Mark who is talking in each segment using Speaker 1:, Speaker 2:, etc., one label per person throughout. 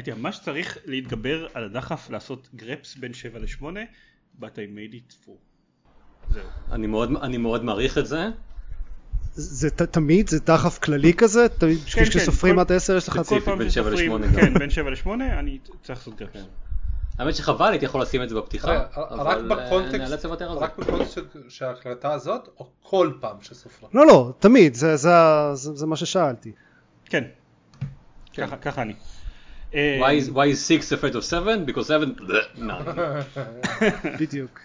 Speaker 1: הייתי ממש צריך להתגבר על הדחף לעשות גרפס בין 7 ל-8, but I made it through. זהו.
Speaker 2: אני מאוד, אני מאוד מעריך את זה.
Speaker 3: זה ת- תמיד, זה דחף כללי כזה? תמיד
Speaker 1: כן,
Speaker 3: כשסופרים
Speaker 1: כל-
Speaker 3: עד 10 יש לך...
Speaker 1: כל
Speaker 2: ספציפית
Speaker 1: פעם
Speaker 2: בין שבע
Speaker 1: שסופרים-
Speaker 2: לשמונה גם.
Speaker 1: כן, בין 7 ל-8 אני צריך לעשות גרפס.
Speaker 2: כן. האמת שחבל, הייתי יכול לשים את זה בפתיחה, אבל אה,
Speaker 4: בקונטקסט,
Speaker 2: נאלץ לוותר על זה.
Speaker 4: רק בקונטקסט של- ההקלטה הזאת, או כל פעם שסופרה?
Speaker 3: לא, לא, תמיד, זה- זה ה- זה זה מה ששאלתי.
Speaker 1: כן.
Speaker 2: כן.
Speaker 1: ככה אני. אה,
Speaker 2: Why is, why is 6 afraid of 7? Because 7, none.
Speaker 3: בדיוק.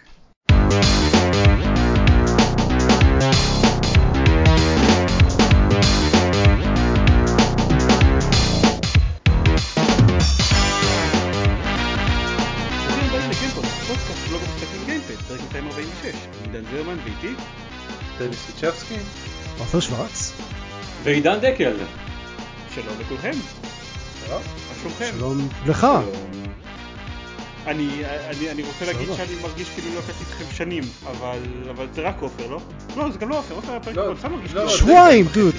Speaker 1: ברוכים הבאים לגיימפוד, פודקאסט בלוג המשחקים גיימפד, פרק 246. אני דן זרמן ואיתי.
Speaker 4: דניס ליצ'בסקי?
Speaker 3: עופר שוורץ,
Speaker 2: ועידן דקל.
Speaker 1: שלום לכולכם,
Speaker 4: שלום.
Speaker 1: שלומכם?
Speaker 3: שלום לך.
Speaker 1: אני, אני, אני רוצה להגיד. שאני מרגיש כאילו לא קטעתי איתכם שנים, אבל, אבל זה רק עופר, לא? לא, זה גם לא עופר, עופר היה פרק
Speaker 4: לא,
Speaker 1: האחרון, סתם מרגיש
Speaker 4: לא,
Speaker 1: כאילו
Speaker 3: שבועיים, דוד.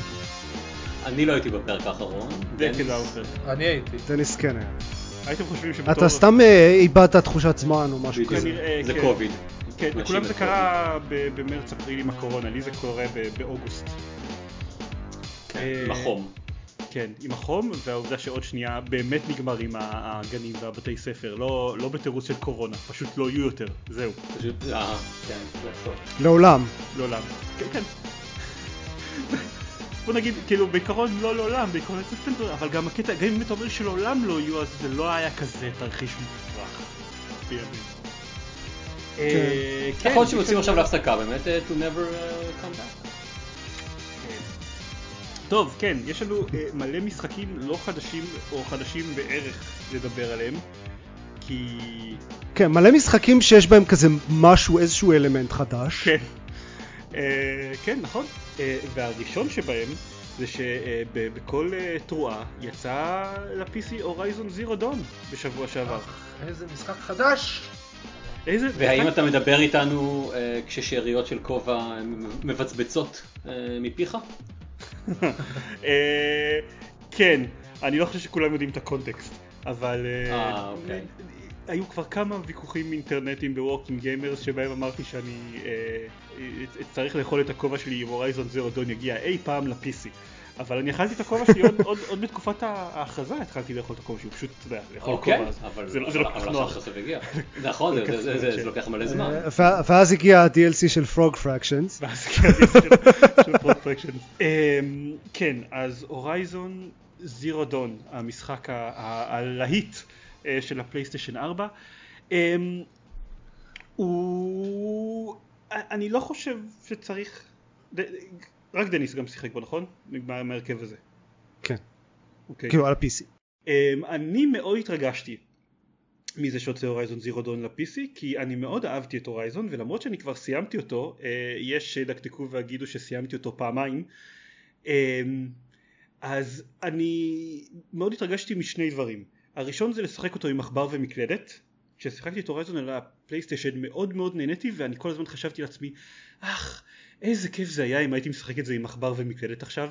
Speaker 2: אני לא הייתי בפרק האחרון.
Speaker 1: דקל
Speaker 2: דניס-
Speaker 1: העופר.
Speaker 4: אני הייתי.
Speaker 3: דניס כן היה.
Speaker 1: הייתם חושבים שבתור...
Speaker 3: אתה סתם אה, איבדת תחושת זמן או משהו. כזה.
Speaker 2: זה
Speaker 1: כן.
Speaker 2: קוביד.
Speaker 1: כן, לכולם
Speaker 2: את
Speaker 1: זה קרה ב- במרץ אפריל עם הקורונה, לי זה קורה באוגוסט. אה,
Speaker 2: עם החום.
Speaker 1: כן, עם החום, והעובדה שעוד שנייה באמת נגמרים ה- הגנים והבתי ספר, לא, לא בתירוץ של קורונה, פשוט לא יהיו יותר, זהו,
Speaker 2: פשוט, אה, כן, לעשות.
Speaker 3: לעולם.
Speaker 1: לעולם. כן, כן. בוא נגיד, כאילו בעיקרון לא לעולם, בעיקרון זה ספטמבר, אבל גם הקטע, גם אם אתה אומר שלעולם לא יהיו, אז זה לא היה כזה תרחיש מופרך בימים. אה, כן,
Speaker 2: יכול להיות
Speaker 1: יש
Speaker 2: שהם יוצאים
Speaker 1: לנו-
Speaker 2: עכשיו להפסקה באמת, אה, to never uh, come back.
Speaker 1: טוב, כן, יש לנו אה, מלא משחקים לא חדשים או חדשים בערך לדבר עליהם, כי...
Speaker 3: כן, מלא משחקים שיש בהם כזה משהו, איזשהו אלמנט חדש.
Speaker 1: כן, אה, כן, נכון. אה, והראשון שבהם זה שבכל תרועה יצא ל-PC הורייזון זירו דון בשבוע שעבר.
Speaker 4: איזה משחק חדש!
Speaker 1: איזה...
Speaker 2: והאם אתה מדבר איתנו אה, כששאריות של כובע מבצבצות אה, מפיך?
Speaker 1: אה, כן, אני לא חושב שכולם יודעים את הקונטקסט, אבל אה,
Speaker 2: אה, אוקיי.
Speaker 1: היו כבר כמה ויכוחים אינטרנטיים ב-Working Gamers שבהם אמרתי שאני אה, אצטרך לאכול את הכובע שלי אם Horizon Zero Dawn יגיע אי פעם ל-PC. אבל אני אכלתי את הכובע שלי עוד, עוד, עוד בתקופת ההכרזה התחלתי לאכול את הכובע שלי, פשוט, אתה יודע, לאכול
Speaker 2: אוקיי,
Speaker 1: כובע, אז
Speaker 2: אבל
Speaker 1: זה, לא- זה לא כל כך נוח.
Speaker 2: הגיע. נכון, זה- זה- זה- זה זה לוקח מלא זמן.
Speaker 3: אה, ואז הגיע ה-DLC של פרוג פרקשנס.
Speaker 1: ואז קראתי של- של Frog Fractions. אמ, כן, אז הורייזון זירו דון, המשחק הלהיט אה, של הפלייסטיישן 4, אמ, הוא... אני לא חושב שצריך... רק דניס גם שיחק בו, נכון? נגמר מההרכב הזה.
Speaker 3: כן,
Speaker 1: אוקיי.
Speaker 3: כאילו על ה-PC.
Speaker 1: אמ, אני מאוד התרגשתי מזה שיוצא הורייזון זירו דון ל-PC כי אני מאוד אהבתי את הורייזון ולמרות שאני כבר סיימתי אותו אה, יש שידקדקו ויגידו שסיימתי אותו פעמיים אמ, אז אני מאוד התרגשתי משני דברים הראשון זה לשחק אותו עם עכבר ומקלדת כששיחקתי את הורייזון על הפלייסטיישן מאוד מאוד נהניתי ואני כל הזמן חשבתי לעצמי אך איזה כיף זה היה אם הייתי משחק את זה עם עכבר ומקלדת עכשיו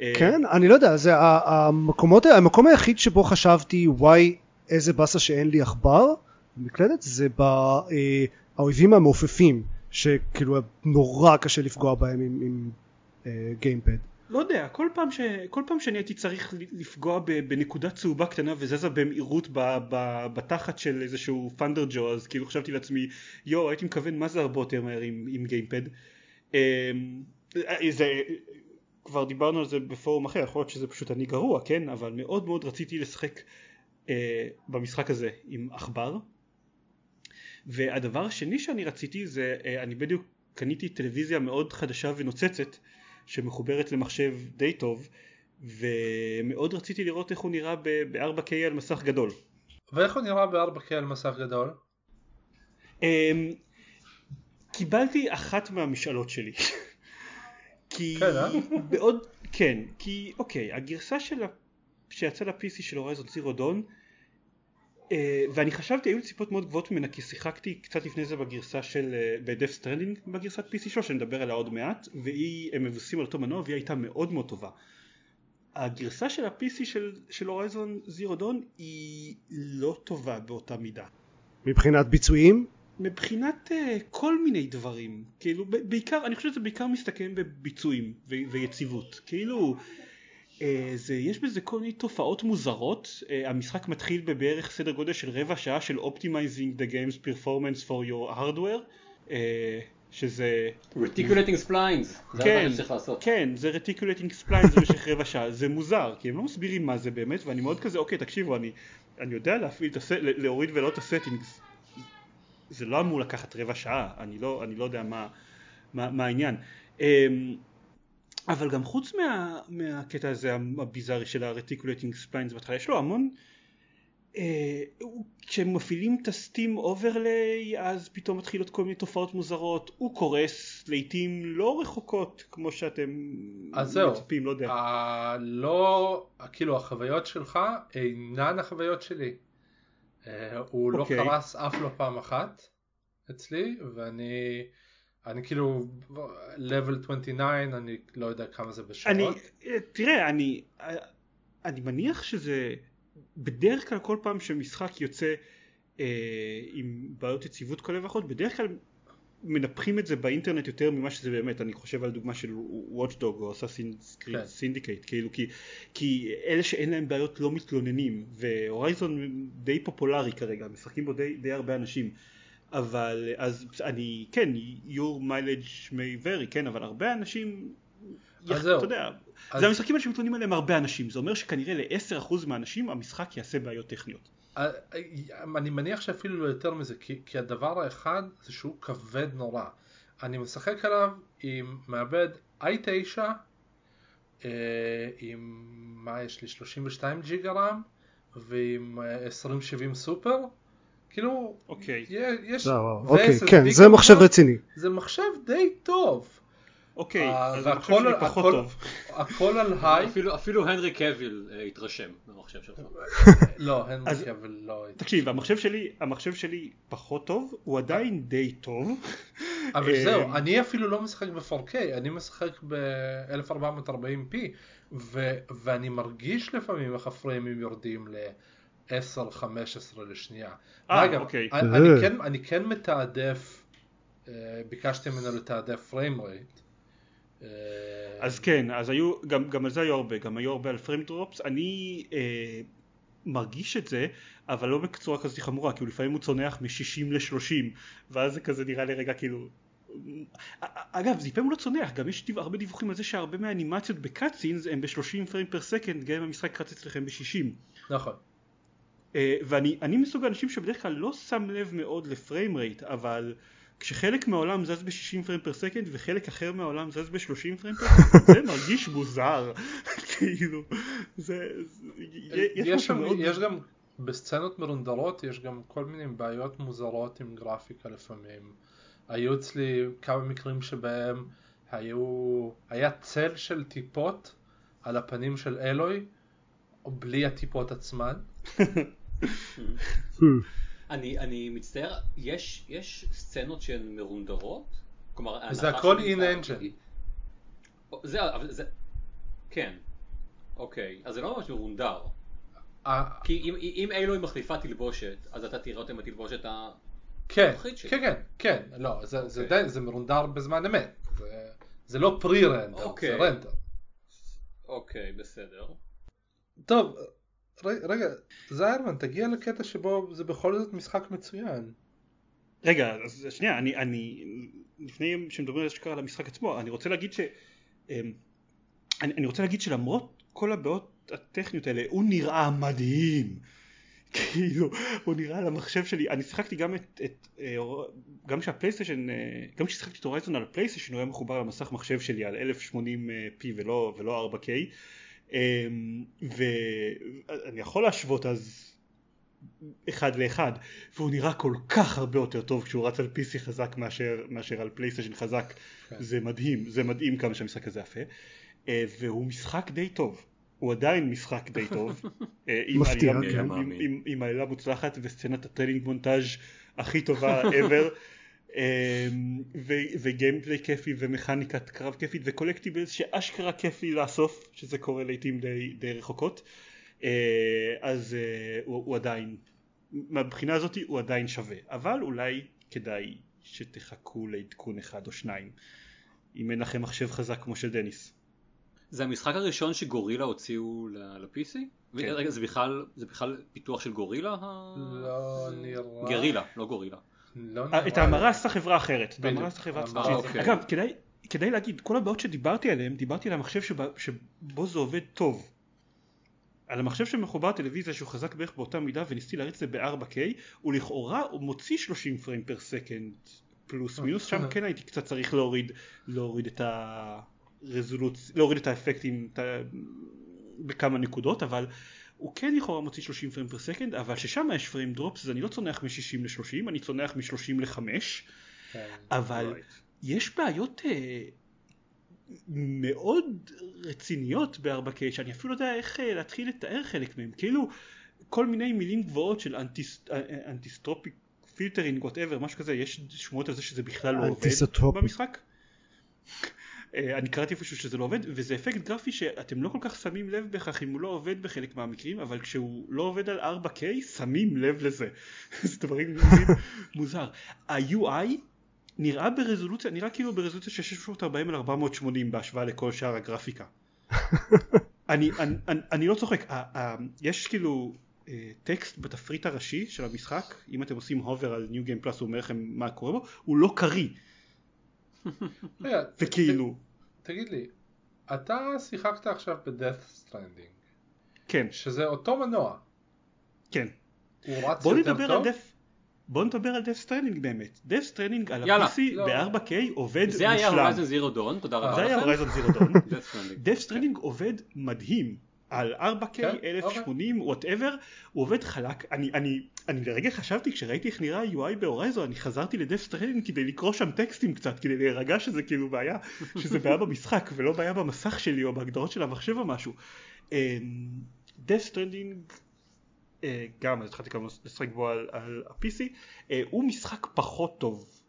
Speaker 1: אה,
Speaker 3: כן, אני לא יודע, זה המקומות, המקום היחיד שבו חשבתי וואי איזה באסה שאין לי עכבר במקלדת זה באויבים המעופפים שכאילו נורא קשה לפגוע בהם עם, עם אה, גיימפד.
Speaker 1: לא יודע, כל פעם, ש... כל פעם שאני הייתי צריך לפגוע. בנקודה צהובה קטנה וזזה במהירות ב... ב... בתחת של איזשהו פנדר ג'ו אז כאילו חשבתי לעצמי יואו הייתי מכוון מה זה הרבה יותר מהר עם, עם גיימפד. אמ, זה... כבר דיברנו על זה בפורום אחר, יכול להיות שזה פשוט אני גרוע, כן? אבל מאוד מאוד רציתי לשחק אה, במשחק הזה עם עכבר. והדבר השני שאני רציתי זה, אה, אני בדיוק קניתי טלוויזיה מאוד חדשה ונוצצת שמחוברת למחשב די טוב ומאוד רציתי לראות איך הוא נראה ב-4K על מסך גדול.
Speaker 4: ואיך הוא נראה ב-4K על מסך גדול?
Speaker 1: אמ, קיבלתי אחת מהמשאלות שלי. כי
Speaker 4: כן, אה?
Speaker 1: בעוד, כן, כי אוקיי, הגרסה של ה... שיצא ל-PC של הורייזון זירו דון אה, ואני חשבתי היו לי ציפות מאוד גבוהות ממנה כי שיחקתי קצת לפני זה בגרסה של ב-Death Stranding בגרסת PC שלו שנדבר עליה עוד מעט והיא הם מבוססים על אותו מנוע והיא הייתה מאוד מאוד טובה הגרסה של ה-PC של, של Horizon Zero Dawn היא לא טובה באותה מידה.
Speaker 3: מבחינת ביצועים?
Speaker 1: מבחינת אה, כל מיני דברים, כאילו בעיקר, אני חושב שזה בעיקר מסתכם בביצועים ו- ויציבות, כאילו אה, זה, יש בזה כל מיני תופעות מוזרות, אה, המשחק מתחיל בבערך סדר גודל של רבע שעה של Optimizing the game's performance for your hardware, אה, שזה...
Speaker 2: Reticulating splines, זה
Speaker 1: כן,
Speaker 2: מה שצריך לעשות.
Speaker 1: כן, זה reticulating splines במשך רבע שעה, זה מוזר, כי הם לא מסבירים מה זה באמת, ואני מאוד כזה, אוקיי, תקשיבו, אני, אני יודע להפעיל את הסט, להוריד ולא את ה-settings, זה לא אמור לקחת רבע שעה, אני לא, אני לא יודע מה, מה, מה העניין. אמ, אבל גם חוץ מה, מהקטע הזה הביזארי של ה-reticulating splines בהתחלה, יש לו המון, אה, הוא- כשהם מפעילים את ה-Steam overlay אז פתאום מתחילות כל מיני תופעות מוזרות, הוא קורס לעיתים לא רחוקות כמו שאתם
Speaker 4: אז זהו,
Speaker 1: מצפים, לא יודע.
Speaker 4: ה- לא, כאילו החוויות שלך אינן החוויות שלי. אה, הוא לא
Speaker 1: אוקיי.
Speaker 4: קרס אף לא פעם אחת אצלי, ואני אני כאילו level 29, אני לא יודע כמה זה בשעות.
Speaker 1: אני, אה, תראה, אני, אה, אני מניח שזה בדרך כלל כל פעם שמשחק יוצא אה, עם בעיות יציבות כאלה ואחרות, בדרך כלל מנפחים את זה באינטרנט יותר ממה שזה באמת, אני חושב על דוגמה של Watchdog או Assassin's
Speaker 4: כן.
Speaker 1: Creed Syndicate, כאילו כי, כי אלה שאין להם בעיות לא מתלוננים, והורייזון די פופולרי כרגע, משחקים בו די, די הרבה אנשים, אבל אז אני, כן, your mileage may vary, כן, אבל הרבה אנשים, יח. אתה יודע,
Speaker 4: אז-
Speaker 1: זה המשחקים האלה שמתלוננים עליהם הרבה אנשים, זה אומר שכנראה ל-10% מהאנשים המשחק יעשה בעיות טכניות.
Speaker 4: אה, אה, אני מניח שאפילו לא יותר מזה, כי, כי הדבר האחד זה שהוא כבד נורא. אני משחק עליו עם מעבד i9, אה, עם מה יש לי 32 ג'יגה רם ועם אה, 2070 סופר, כאילו,
Speaker 1: אוקיי.
Speaker 4: יש,
Speaker 3: לא,
Speaker 4: ו-
Speaker 3: אוקיי, כן, זה. מחשב רציני.
Speaker 4: זה מחשב די טוב.
Speaker 1: אוקיי,
Speaker 4: אה,
Speaker 1: אז אני חושב שאני פחות טוב.
Speaker 4: הכל על היי,
Speaker 2: אפילו- אפילו הנרי קוויל אה, התרשם במחשב שלך.
Speaker 4: לא, הנרי קבל לא.
Speaker 1: תקשיב, המחשב שלי, המחשב שלי פחות טוב, הוא עדיין די טוב.
Speaker 4: אבל
Speaker 1: אה,
Speaker 4: זהו, אני אפילו לא משחק ב-4K, אני משחק ב-1440p, ו- ואני מרגיש לפעמים איך הפריימים יורדים ל-10-15 לשנייה.
Speaker 1: אה,
Speaker 4: אגב,
Speaker 1: אוקיי.
Speaker 4: אני, אני,
Speaker 3: אה.
Speaker 4: כן, אני כן מתעדף, אה, ביקשתי ממנו לתעדף frame rate. אה,
Speaker 1: אז כן, אז היו, גם, גם על זה היו הרבה, גם היו הרבה על frame drops, אני אה, מרגיש את זה, אבל לא בצורה כזאת חמורה, הוא לפעמים הוא צונח מ-60 ל-30, ואז זה כזה נראה לי רגע כאילו... אגב, זה לפעמים לא צונח, גם יש הרבה דיווחים על זה שהרבה מהאנימציות ב-cutscenes הם ב-30 frame per second, גם אם המשחק רץ אצלכם ב-60.
Speaker 4: נכון.
Speaker 1: אה, ואני אני מסוג האנשים שבדרך כלל לא שם לב מאוד ל-frame rate, אבל כשחלק מהעולם זז ב-60 frame per second וחלק אחר מהעולם זז ב-30 frame per second, זה מרגיש מוזר, כאילו, זה, זה יש
Speaker 4: יש, גם,
Speaker 1: מאוד,
Speaker 4: יש גם, בסצנות מרונדרות יש גם כל מיני בעיות מוזרות עם גרפיקה לפעמים. היו אצלי כמה מקרים שבהם היו, היה צל של טיפות על הפנים של אלוי, בלי הטיפות עצמן.
Speaker 2: אני, אני מצטער, יש, יש סצנות שהן מרונדרות? כלומר,
Speaker 4: זה הכל in engine.
Speaker 2: זה, אבל זה, כן, אוקיי, אז זה לא ממש מרונדר. כי אם, אם אילוי מחליפה תלבושת, אז אתה תראה אותה עם התלבושת ה...
Speaker 4: כן. כן, כן, כן, לא, זה, זה,
Speaker 2: אוקיי.
Speaker 4: די, זה מרונדר בזמן אמת. זה, זה לא פרי רנדר,
Speaker 2: אוקיי.
Speaker 4: זה רנדר.
Speaker 2: אוקיי, בסדר.
Speaker 4: טוב, רגע, זיירמן, תגיע לקטע שבו זה בכל זאת משחק מצוין.
Speaker 1: רגע, אז שנייה, אני, אני, לפני שמדברים אשכרה על המשחק עצמו, אני רוצה להגיד ש... אמ, אני, אני רוצה להגיד שלמרות כל הבעיות הטכניות האלה, הוא נראה מדהים. כאילו, הוא נראה על המחשב שלי, אני שיחקתי גם את, את אה, גם כשה-PlayStation, אה, גם כששיחקתי את Horizon על ה-PlayStation הוא היה מחובר למסך מחשב שלי על 1080p ולא, ולא 4K אמ, ואני יכול להשוות אז אחד לאחד והוא נראה כל כך הרבה יותר טוב כשהוא רץ על PC חזק מאשר, מאשר על PlayStation חזק.
Speaker 4: כן.
Speaker 1: זה מדהים, זה מדהים כמה שהמשחק הזה יפה. אה, והוא משחק די טוב. הוא עדיין משחק די טוב. אה, עם
Speaker 3: מפתיע,
Speaker 1: עלילה-
Speaker 3: כן.
Speaker 1: עם- עם- עם- עם עלילה מוצלחת וסצנת ה-training montage הכי טובה ever. אמ, וגיימפליי כיפי ומכניקת קרב כיפית וקולקטיבלס שאשכרה כיפי לאסוף שזה קורה לעיתים די, די רחוקות אה, אז אה, הוא, הוא עדיין מהבחינה הזאת הוא עדיין שווה אבל אולי כדאי שתחכו לעדכון אחד או שניים אם אין לכם מחשב חזק כמו של דניס
Speaker 2: זה המשחק הראשון שגורילה הוציאו ל-PC?
Speaker 1: כן.
Speaker 2: רגע, זה בכלל, זה בכלל פיתוח של גורילה? ה-
Speaker 4: לא נראה.
Speaker 2: גרילה, לא גורילה.
Speaker 4: לא
Speaker 1: אה, את ההמרה. עשתה חברה אחרת, את ההמרה. עשתה חברה.
Speaker 2: אוקיי.
Speaker 1: אגב, כדאי, כדאי להגיד, כל הבעיות שדיברתי עליהן, דיברתי על המחשב שבו זה עובד טוב. על המחשב שמחובר טלוויזיה שהוא חזק בערך באותה מידה וניסיתי להריץ את זה ב-4K, הוא לכאורה הוא מוציא 30 פריים פר סקנד פלוס מינוס, שם כן הייתי קצת צריך להוריד, להוריד את הרזולוציה, להוריד את האפקטים את ה- בכמה נקודות, אבל הוא כן לכאורה מוציא 30 frame per second, אבל ששם יש frame drops אז אני לא צונח מ-60 ל-30, אני צונח מ-30 ל-5,
Speaker 4: כן.
Speaker 1: אבל יש בעיות אה, מאוד רציניות ב-4K שאני אפילו לא יודע איך אה, להתחיל לתאר חלק מהם כאילו כל מיני מילים גבוהות של אה, anisotropic filtering whatever משהו כזה יש שמועות על זה שזה בכלל לא עובד. במשחק אני קראתי איפשהו שזה לא עובד וזה אפקט גרפי שאתם לא כל כך שמים לב בכך אם הוא לא עובד בחלק מהמקרים אבל כשהוא לא עובד על 4K שמים לב לזה. זה דברים מוזר. ה-UI נראה ברזולוציה נראה כאילו ברזולוציה של 640 על 480 בהשוואה לכל שאר הגרפיקה. אני, אני, אני, אני לא צוחק. יש כאילו אה, טקסט בתפריט הראשי של המשחק אם אתם עושים הובר על ניו גיים פלאס הוא אומר לכם מה קורה בו הוא לא קריא וכאילו
Speaker 4: תגיד לי, אתה שיחקת עכשיו ב-Death Stranding,
Speaker 1: כן
Speaker 4: שזה אותו מנוע,
Speaker 1: כן
Speaker 4: הוא רץ
Speaker 1: בוא
Speaker 4: יותר
Speaker 1: נדבר
Speaker 4: טוב?
Speaker 1: על דף בוא נדבר על דף סטרנינג באמת דף סטרנינג על. ה-PC
Speaker 4: לא.
Speaker 1: ב-4K עובד
Speaker 2: זה היה
Speaker 1: מושלם
Speaker 2: הורייזן זירו דון, תודה רבה
Speaker 1: זה היה
Speaker 2: לכם.
Speaker 1: הורייזון זירו דון
Speaker 2: Death Stranding.
Speaker 1: דף סטרנינג עובד מדהים על 4K,
Speaker 4: כן,
Speaker 1: 1080, וואטאבר, הוא עובד חלק, אני, אני, אני לרגע חשבתי כשראיתי איך נראה ה-UI בהורייזון, אני חזרתי לדף סטרנינג כדי לקרוא שם טקסטים קצת, כדי להירגע שזה כאילו בעיה, שזה בעיה במשחק ולא בעיה במסך שלי או בהגדרות של המחשב או משהו. Death Stranding אה, גם, אז התחלתי גם לשחק בו על, על ה-PC, אה, הוא משחק פחות טוב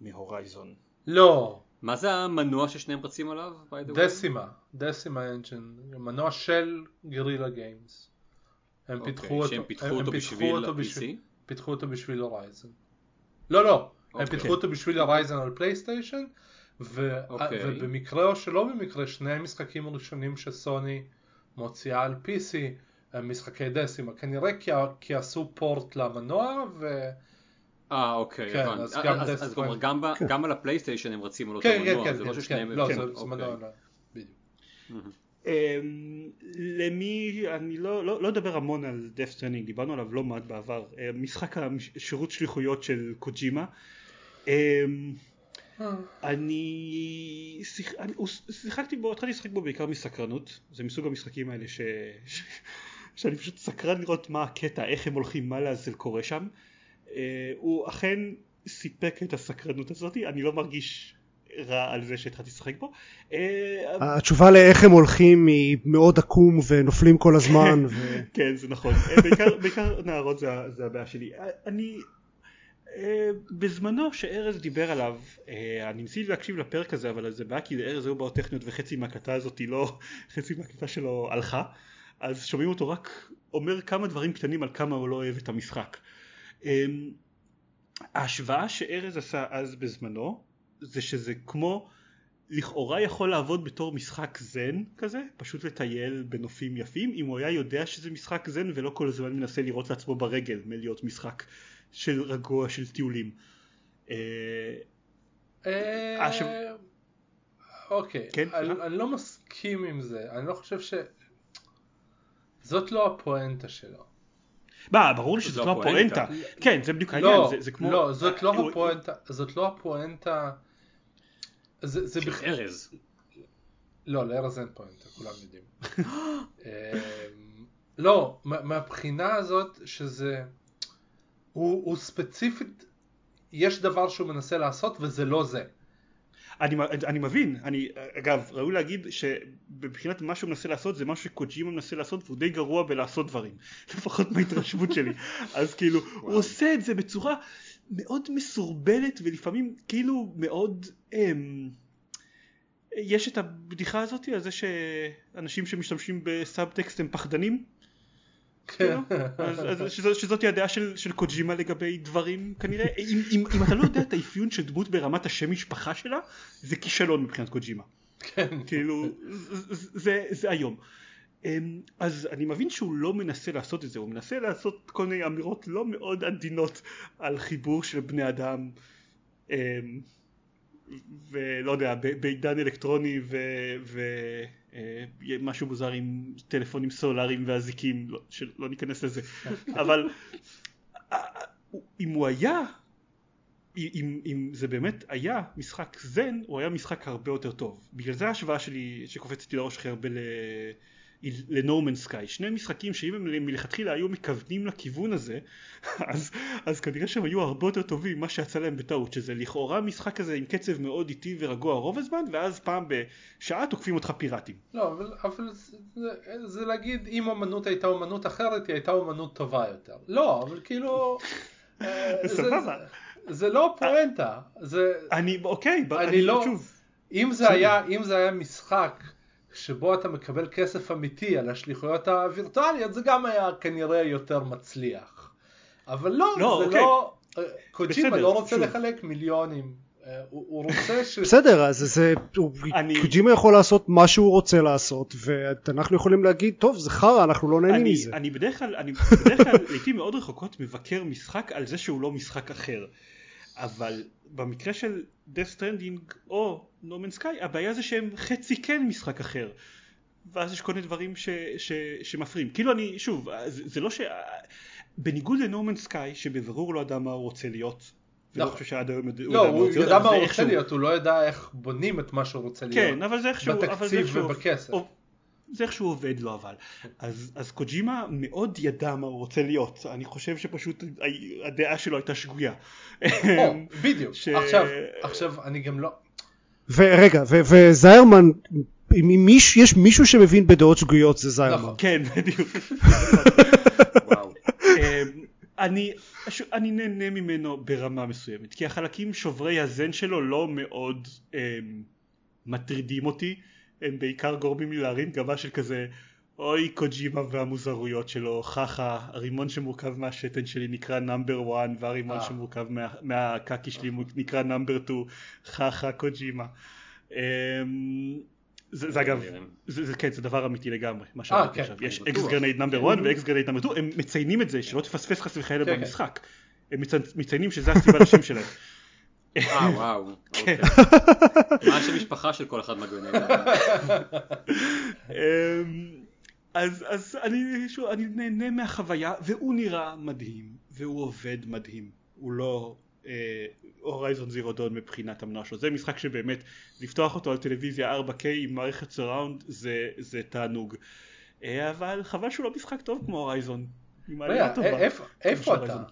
Speaker 1: מ Horizon.
Speaker 4: לא,
Speaker 2: מה זה המנוע ששניהם רצים עליו?
Speaker 4: דסימה, דסימה אנג'ן, מנוע של Guerrilla Games. הם
Speaker 2: אוקיי,
Speaker 4: פיתחו אותו,
Speaker 2: שהם פיתחו
Speaker 4: הם-
Speaker 2: אותו
Speaker 4: הם
Speaker 2: בשביל ה-PC?
Speaker 4: פיתחו אותו בשביל Horizon. לא לא, הם
Speaker 2: אוקיי.
Speaker 4: פיתחו אותו בשביל Horizon על פלייסטיישן, ו-
Speaker 2: אוקיי.
Speaker 4: ובמקרה או שלא במקרה שני המשחקים הראשונים שסוני מוציאה על PC הם משחקי Decima, כנראה כי, כי עשו port למנוע ו...
Speaker 2: אה אוקיי,
Speaker 4: כן,
Speaker 2: הבנתי.
Speaker 4: אז
Speaker 2: אז-
Speaker 4: גם
Speaker 2: אז-
Speaker 4: Death
Speaker 2: אז כלומר. גם ב- גם על הפלייסטיישן הם רצים על אותו
Speaker 4: כן, כן,
Speaker 2: מנוע,
Speaker 4: כן,
Speaker 2: זה לא
Speaker 4: כן,
Speaker 2: ששניהם...
Speaker 4: כן, לא,
Speaker 1: כן,
Speaker 4: זה- זה
Speaker 2: אוקיי.
Speaker 4: מנוע, לא, בדיוק.
Speaker 1: אמ, למי, אני לא, לא, לא אדבר המון על דף סטרנינג, דיברנו עליו לא מעט בעבר, אה, משחק השירות שליחויות של קוג'ימה. אמ, אני, שיח, אני שיחקתי בו, התחלתי לשחק בו בעיקר מסקרנות, זה מסוג המשחקים האלה ש, ש, שאני פשוט סקרן לראות מה הקטע, איך הם הולכים, מה לעזל קורה שם. אה, הוא אכן סיפק את הסקרנות הזאת, אני לא מרגיש רע על זה שהתחלתי לשחק בו. אה,
Speaker 3: התשובה לאיך הם הולכים היא מאוד עקום ונופלים כל הזמן ו...
Speaker 1: כן זה נכון. אה, בעיקר, בעיקר נערות זה, זה הבעיה שלי. אני בזמנו שארז דיבר עליו אני ניסיתי להקשיב לפרק הזה אבל זה בעיה כי לארז היו בעיות טכניות וחצי מהקלטה הזאת לא חצי מהקלטה שלו הלכה. אז שומעים אותו רק אומר כמה דברים קטנים על כמה הוא לא אוהב את המשחק ההשוואה שארז עשה אז בזמנו זה שזה כמו לכאורה יכול לעבוד בתור משחק זן כזה, פשוט לטייל בנופים יפים, אם הוא היה יודע שזה משחק זן ולא כל הזמן מנסה לראות לעצמו ברגל מלהיות משחק של רגוע של טיולים. אה,
Speaker 4: אה, אוקיי,
Speaker 1: כן?
Speaker 4: אני לא מסכים עם זה, אני לא חושב ש... זאת לא הפואנטה שלו.
Speaker 1: מה, ברור לי שזאת לא
Speaker 2: הפואנטה.
Speaker 1: כן, זה בדיוק העניין,
Speaker 4: לא,
Speaker 1: זה- כמו...
Speaker 4: לא, זאת לא
Speaker 1: הוא-
Speaker 4: הפואנטה, זאת לא הפואנטה, זה בכלל,
Speaker 2: ארז.
Speaker 4: לא, לארז אין פואנטה, כולם יודעים. אמ, לא, מה- מהבחינה הזאת שזה, הוא הוא ספציפית, יש דבר שהוא מנסה לעשות וזה לא זה.
Speaker 1: אני, אני מבין, אני, אגב, ראוי להגיד שבבחינת מה שהוא מנסה לעשות זה משהו שקוג'ימה מנסה לעשות והוא די גרוע בלעשות דברים, לפחות מההתרשמות שלי, אז כאילו, הוא עושה את זה בצורה מאוד מסורבלת ולפעמים כאילו מאוד אמ, יש את הבדיחה הזאת על זה שאנשים שמשתמשים בסאבטקסט הם פחדנים כאילו, אז, אז שזאת, שזאת הדעה של, של קוג'ימה לגבי דברים כנראה. אם, אם, אם אתה לא יודע את האפיון של דמות ברמת השם משפחה שלה זה כישלון מבחינת קוג'ימה.
Speaker 4: כן.
Speaker 1: כאילו זה, זה, זה היום. אמ, אז אני מבין שהוא לא מנסה לעשות את זה. הוא מנסה לעשות כל מיני אמירות לא מאוד עדינות על חיבור של בני אדם. אמ, ולא יודע בעידן אלקטרוני ומשהו מוזר עם טלפונים סלולריים ואזיקים לא, שלא ניכנס לזה. אבל אה, אם הוא היה אם, אם זה באמת היה משחק זן הוא היה משחק הרבה יותר טוב. בגלל זה ההשוואה שלי שקופצת לי לראש הכי הרבה ל... לנורמן סקאי שני משחקים שאם הם מלכתחילה היו מכוונים לכיוון הזה אז, אז כנראה שהם היו הרבה יותר טובים ממה שיצא להם בטעות שזה לכאורה משחק כזה עם קצב מאוד איטי ורגוע רוב הזמן ואז פעם בשעה תוקפים אותך פיראטים
Speaker 4: לא, אבל, אבל זה, זה, זה להגיד אם אומנות הייתה אומנות אחרת היא הייתה אומנות טובה יותר. לא, אבל כאילו... אה,
Speaker 1: סבבה.
Speaker 4: זה, לא פואנטה. זה,
Speaker 1: אני אוקיי
Speaker 4: אני
Speaker 1: אני
Speaker 4: לא...
Speaker 1: שוב
Speaker 4: אם זה היה, אם זה היה משחק שבו אתה מקבל כסף אמיתי על השליחויות הווירטואליות זה גם היה כנראה יותר מצליח. אבל לא,
Speaker 1: לא,
Speaker 4: זה
Speaker 1: אוקיי.
Speaker 4: לא... אה, קוג'ימה לא רוצה
Speaker 1: שוב.
Speaker 4: לחלק מיליונים. אה, הוא הוא רוצה ש...
Speaker 3: בסדר אז זה
Speaker 1: אני-
Speaker 3: קוג'ימה יכול לעשות מה שהוא רוצה לעשות ואנחנו יכולים להגיד טוב זה חרא אנחנו לא נהנים
Speaker 1: אני,
Speaker 3: מזה
Speaker 1: אני בדרך כלל, אני בדרך כלל לעיתים מאוד רחוקות מבקר משחק על זה שהוא לא משחק אחר אבל במקרה של death stranding או no man's sky הבעיה זה שהם חצי כן משחק אחר ואז יש כל מיני דברים ש, ש, שמפריעים כאילו אני שוב זה, זה לא ש... בניגוד ל-No Man's Sky שבבירור לא ידע מה הוא רוצה להיות ולא
Speaker 4: נכון.
Speaker 1: חושב שעד היום הוא
Speaker 4: לא, הוא ידע מה הוא רוצה להיות, הוא לא ידע איך בונים את מה שהוא רוצה להיות.
Speaker 1: כן אבל זה איכשהו
Speaker 4: בתקציב ובכסף.
Speaker 1: זה איכשהו עובד לו אבל אז, אז קוג'ימה מאוד ידע מה הוא רוצה להיות אני חושב שפשוט ה- הדעה שלו הייתה שגויה
Speaker 4: או, בדיוק.
Speaker 1: ש-
Speaker 4: עכשיו, עכשיו אני גם לא...
Speaker 3: ורגע ו- וזיירמן אם אם מיש- יש מישהו שמבין בדעות שגויות זה זיירמן
Speaker 4: נכון.
Speaker 1: כן בדיוק. אמ, אני, ש- אני נהנה ממנו ברמה מסוימת כי החלקים שוברי הז'אנר שלו לא מאוד אמ, מטרידים אותי הם בעיקר גורמים לי להרים גבה של כזה אוי קוג'ימה והמוזרויות שלו חכה הרימון שמורכב מהשתן שלי נקרא number 1 והרימון
Speaker 4: אה.
Speaker 1: שמורכב מה, מהקקי שלי נקרא number 2 חכה קוג'ימה אמ, זה, זה אגב, זה, זה, כן, זה דבר אמיתי לגמרי, מה שאמרתי
Speaker 4: כן,
Speaker 1: עכשיו, יש
Speaker 2: Ex.
Speaker 1: Grenade number 1 ו Ex Grenade number 2, הם מציינים את זה, שלא תפספס חס וחלילה
Speaker 4: כן, כן.
Speaker 1: במשחק, הם מצ- מציינים שזה הסיבה לשם שלהם.
Speaker 2: אה וואו.
Speaker 1: כן.
Speaker 2: אוקיי. מה השם משפחה של כל אחד מהגוונים?
Speaker 1: אמ, אז, אז אני, שוב, אני נהנה מהחוויה, והוא נראה מדהים, והוא עובד מדהים, הוא לא הורייזון זירו דון מבחינת המנוע שלו, זה משחק שבאמת לפתוח אותו על טלוויזיה 4K עם מערכת סראונד זה, זה תענוג, אה, אבל חבל שהוא לא משחק טוב כמו הורייזון,
Speaker 4: איפה- אתה?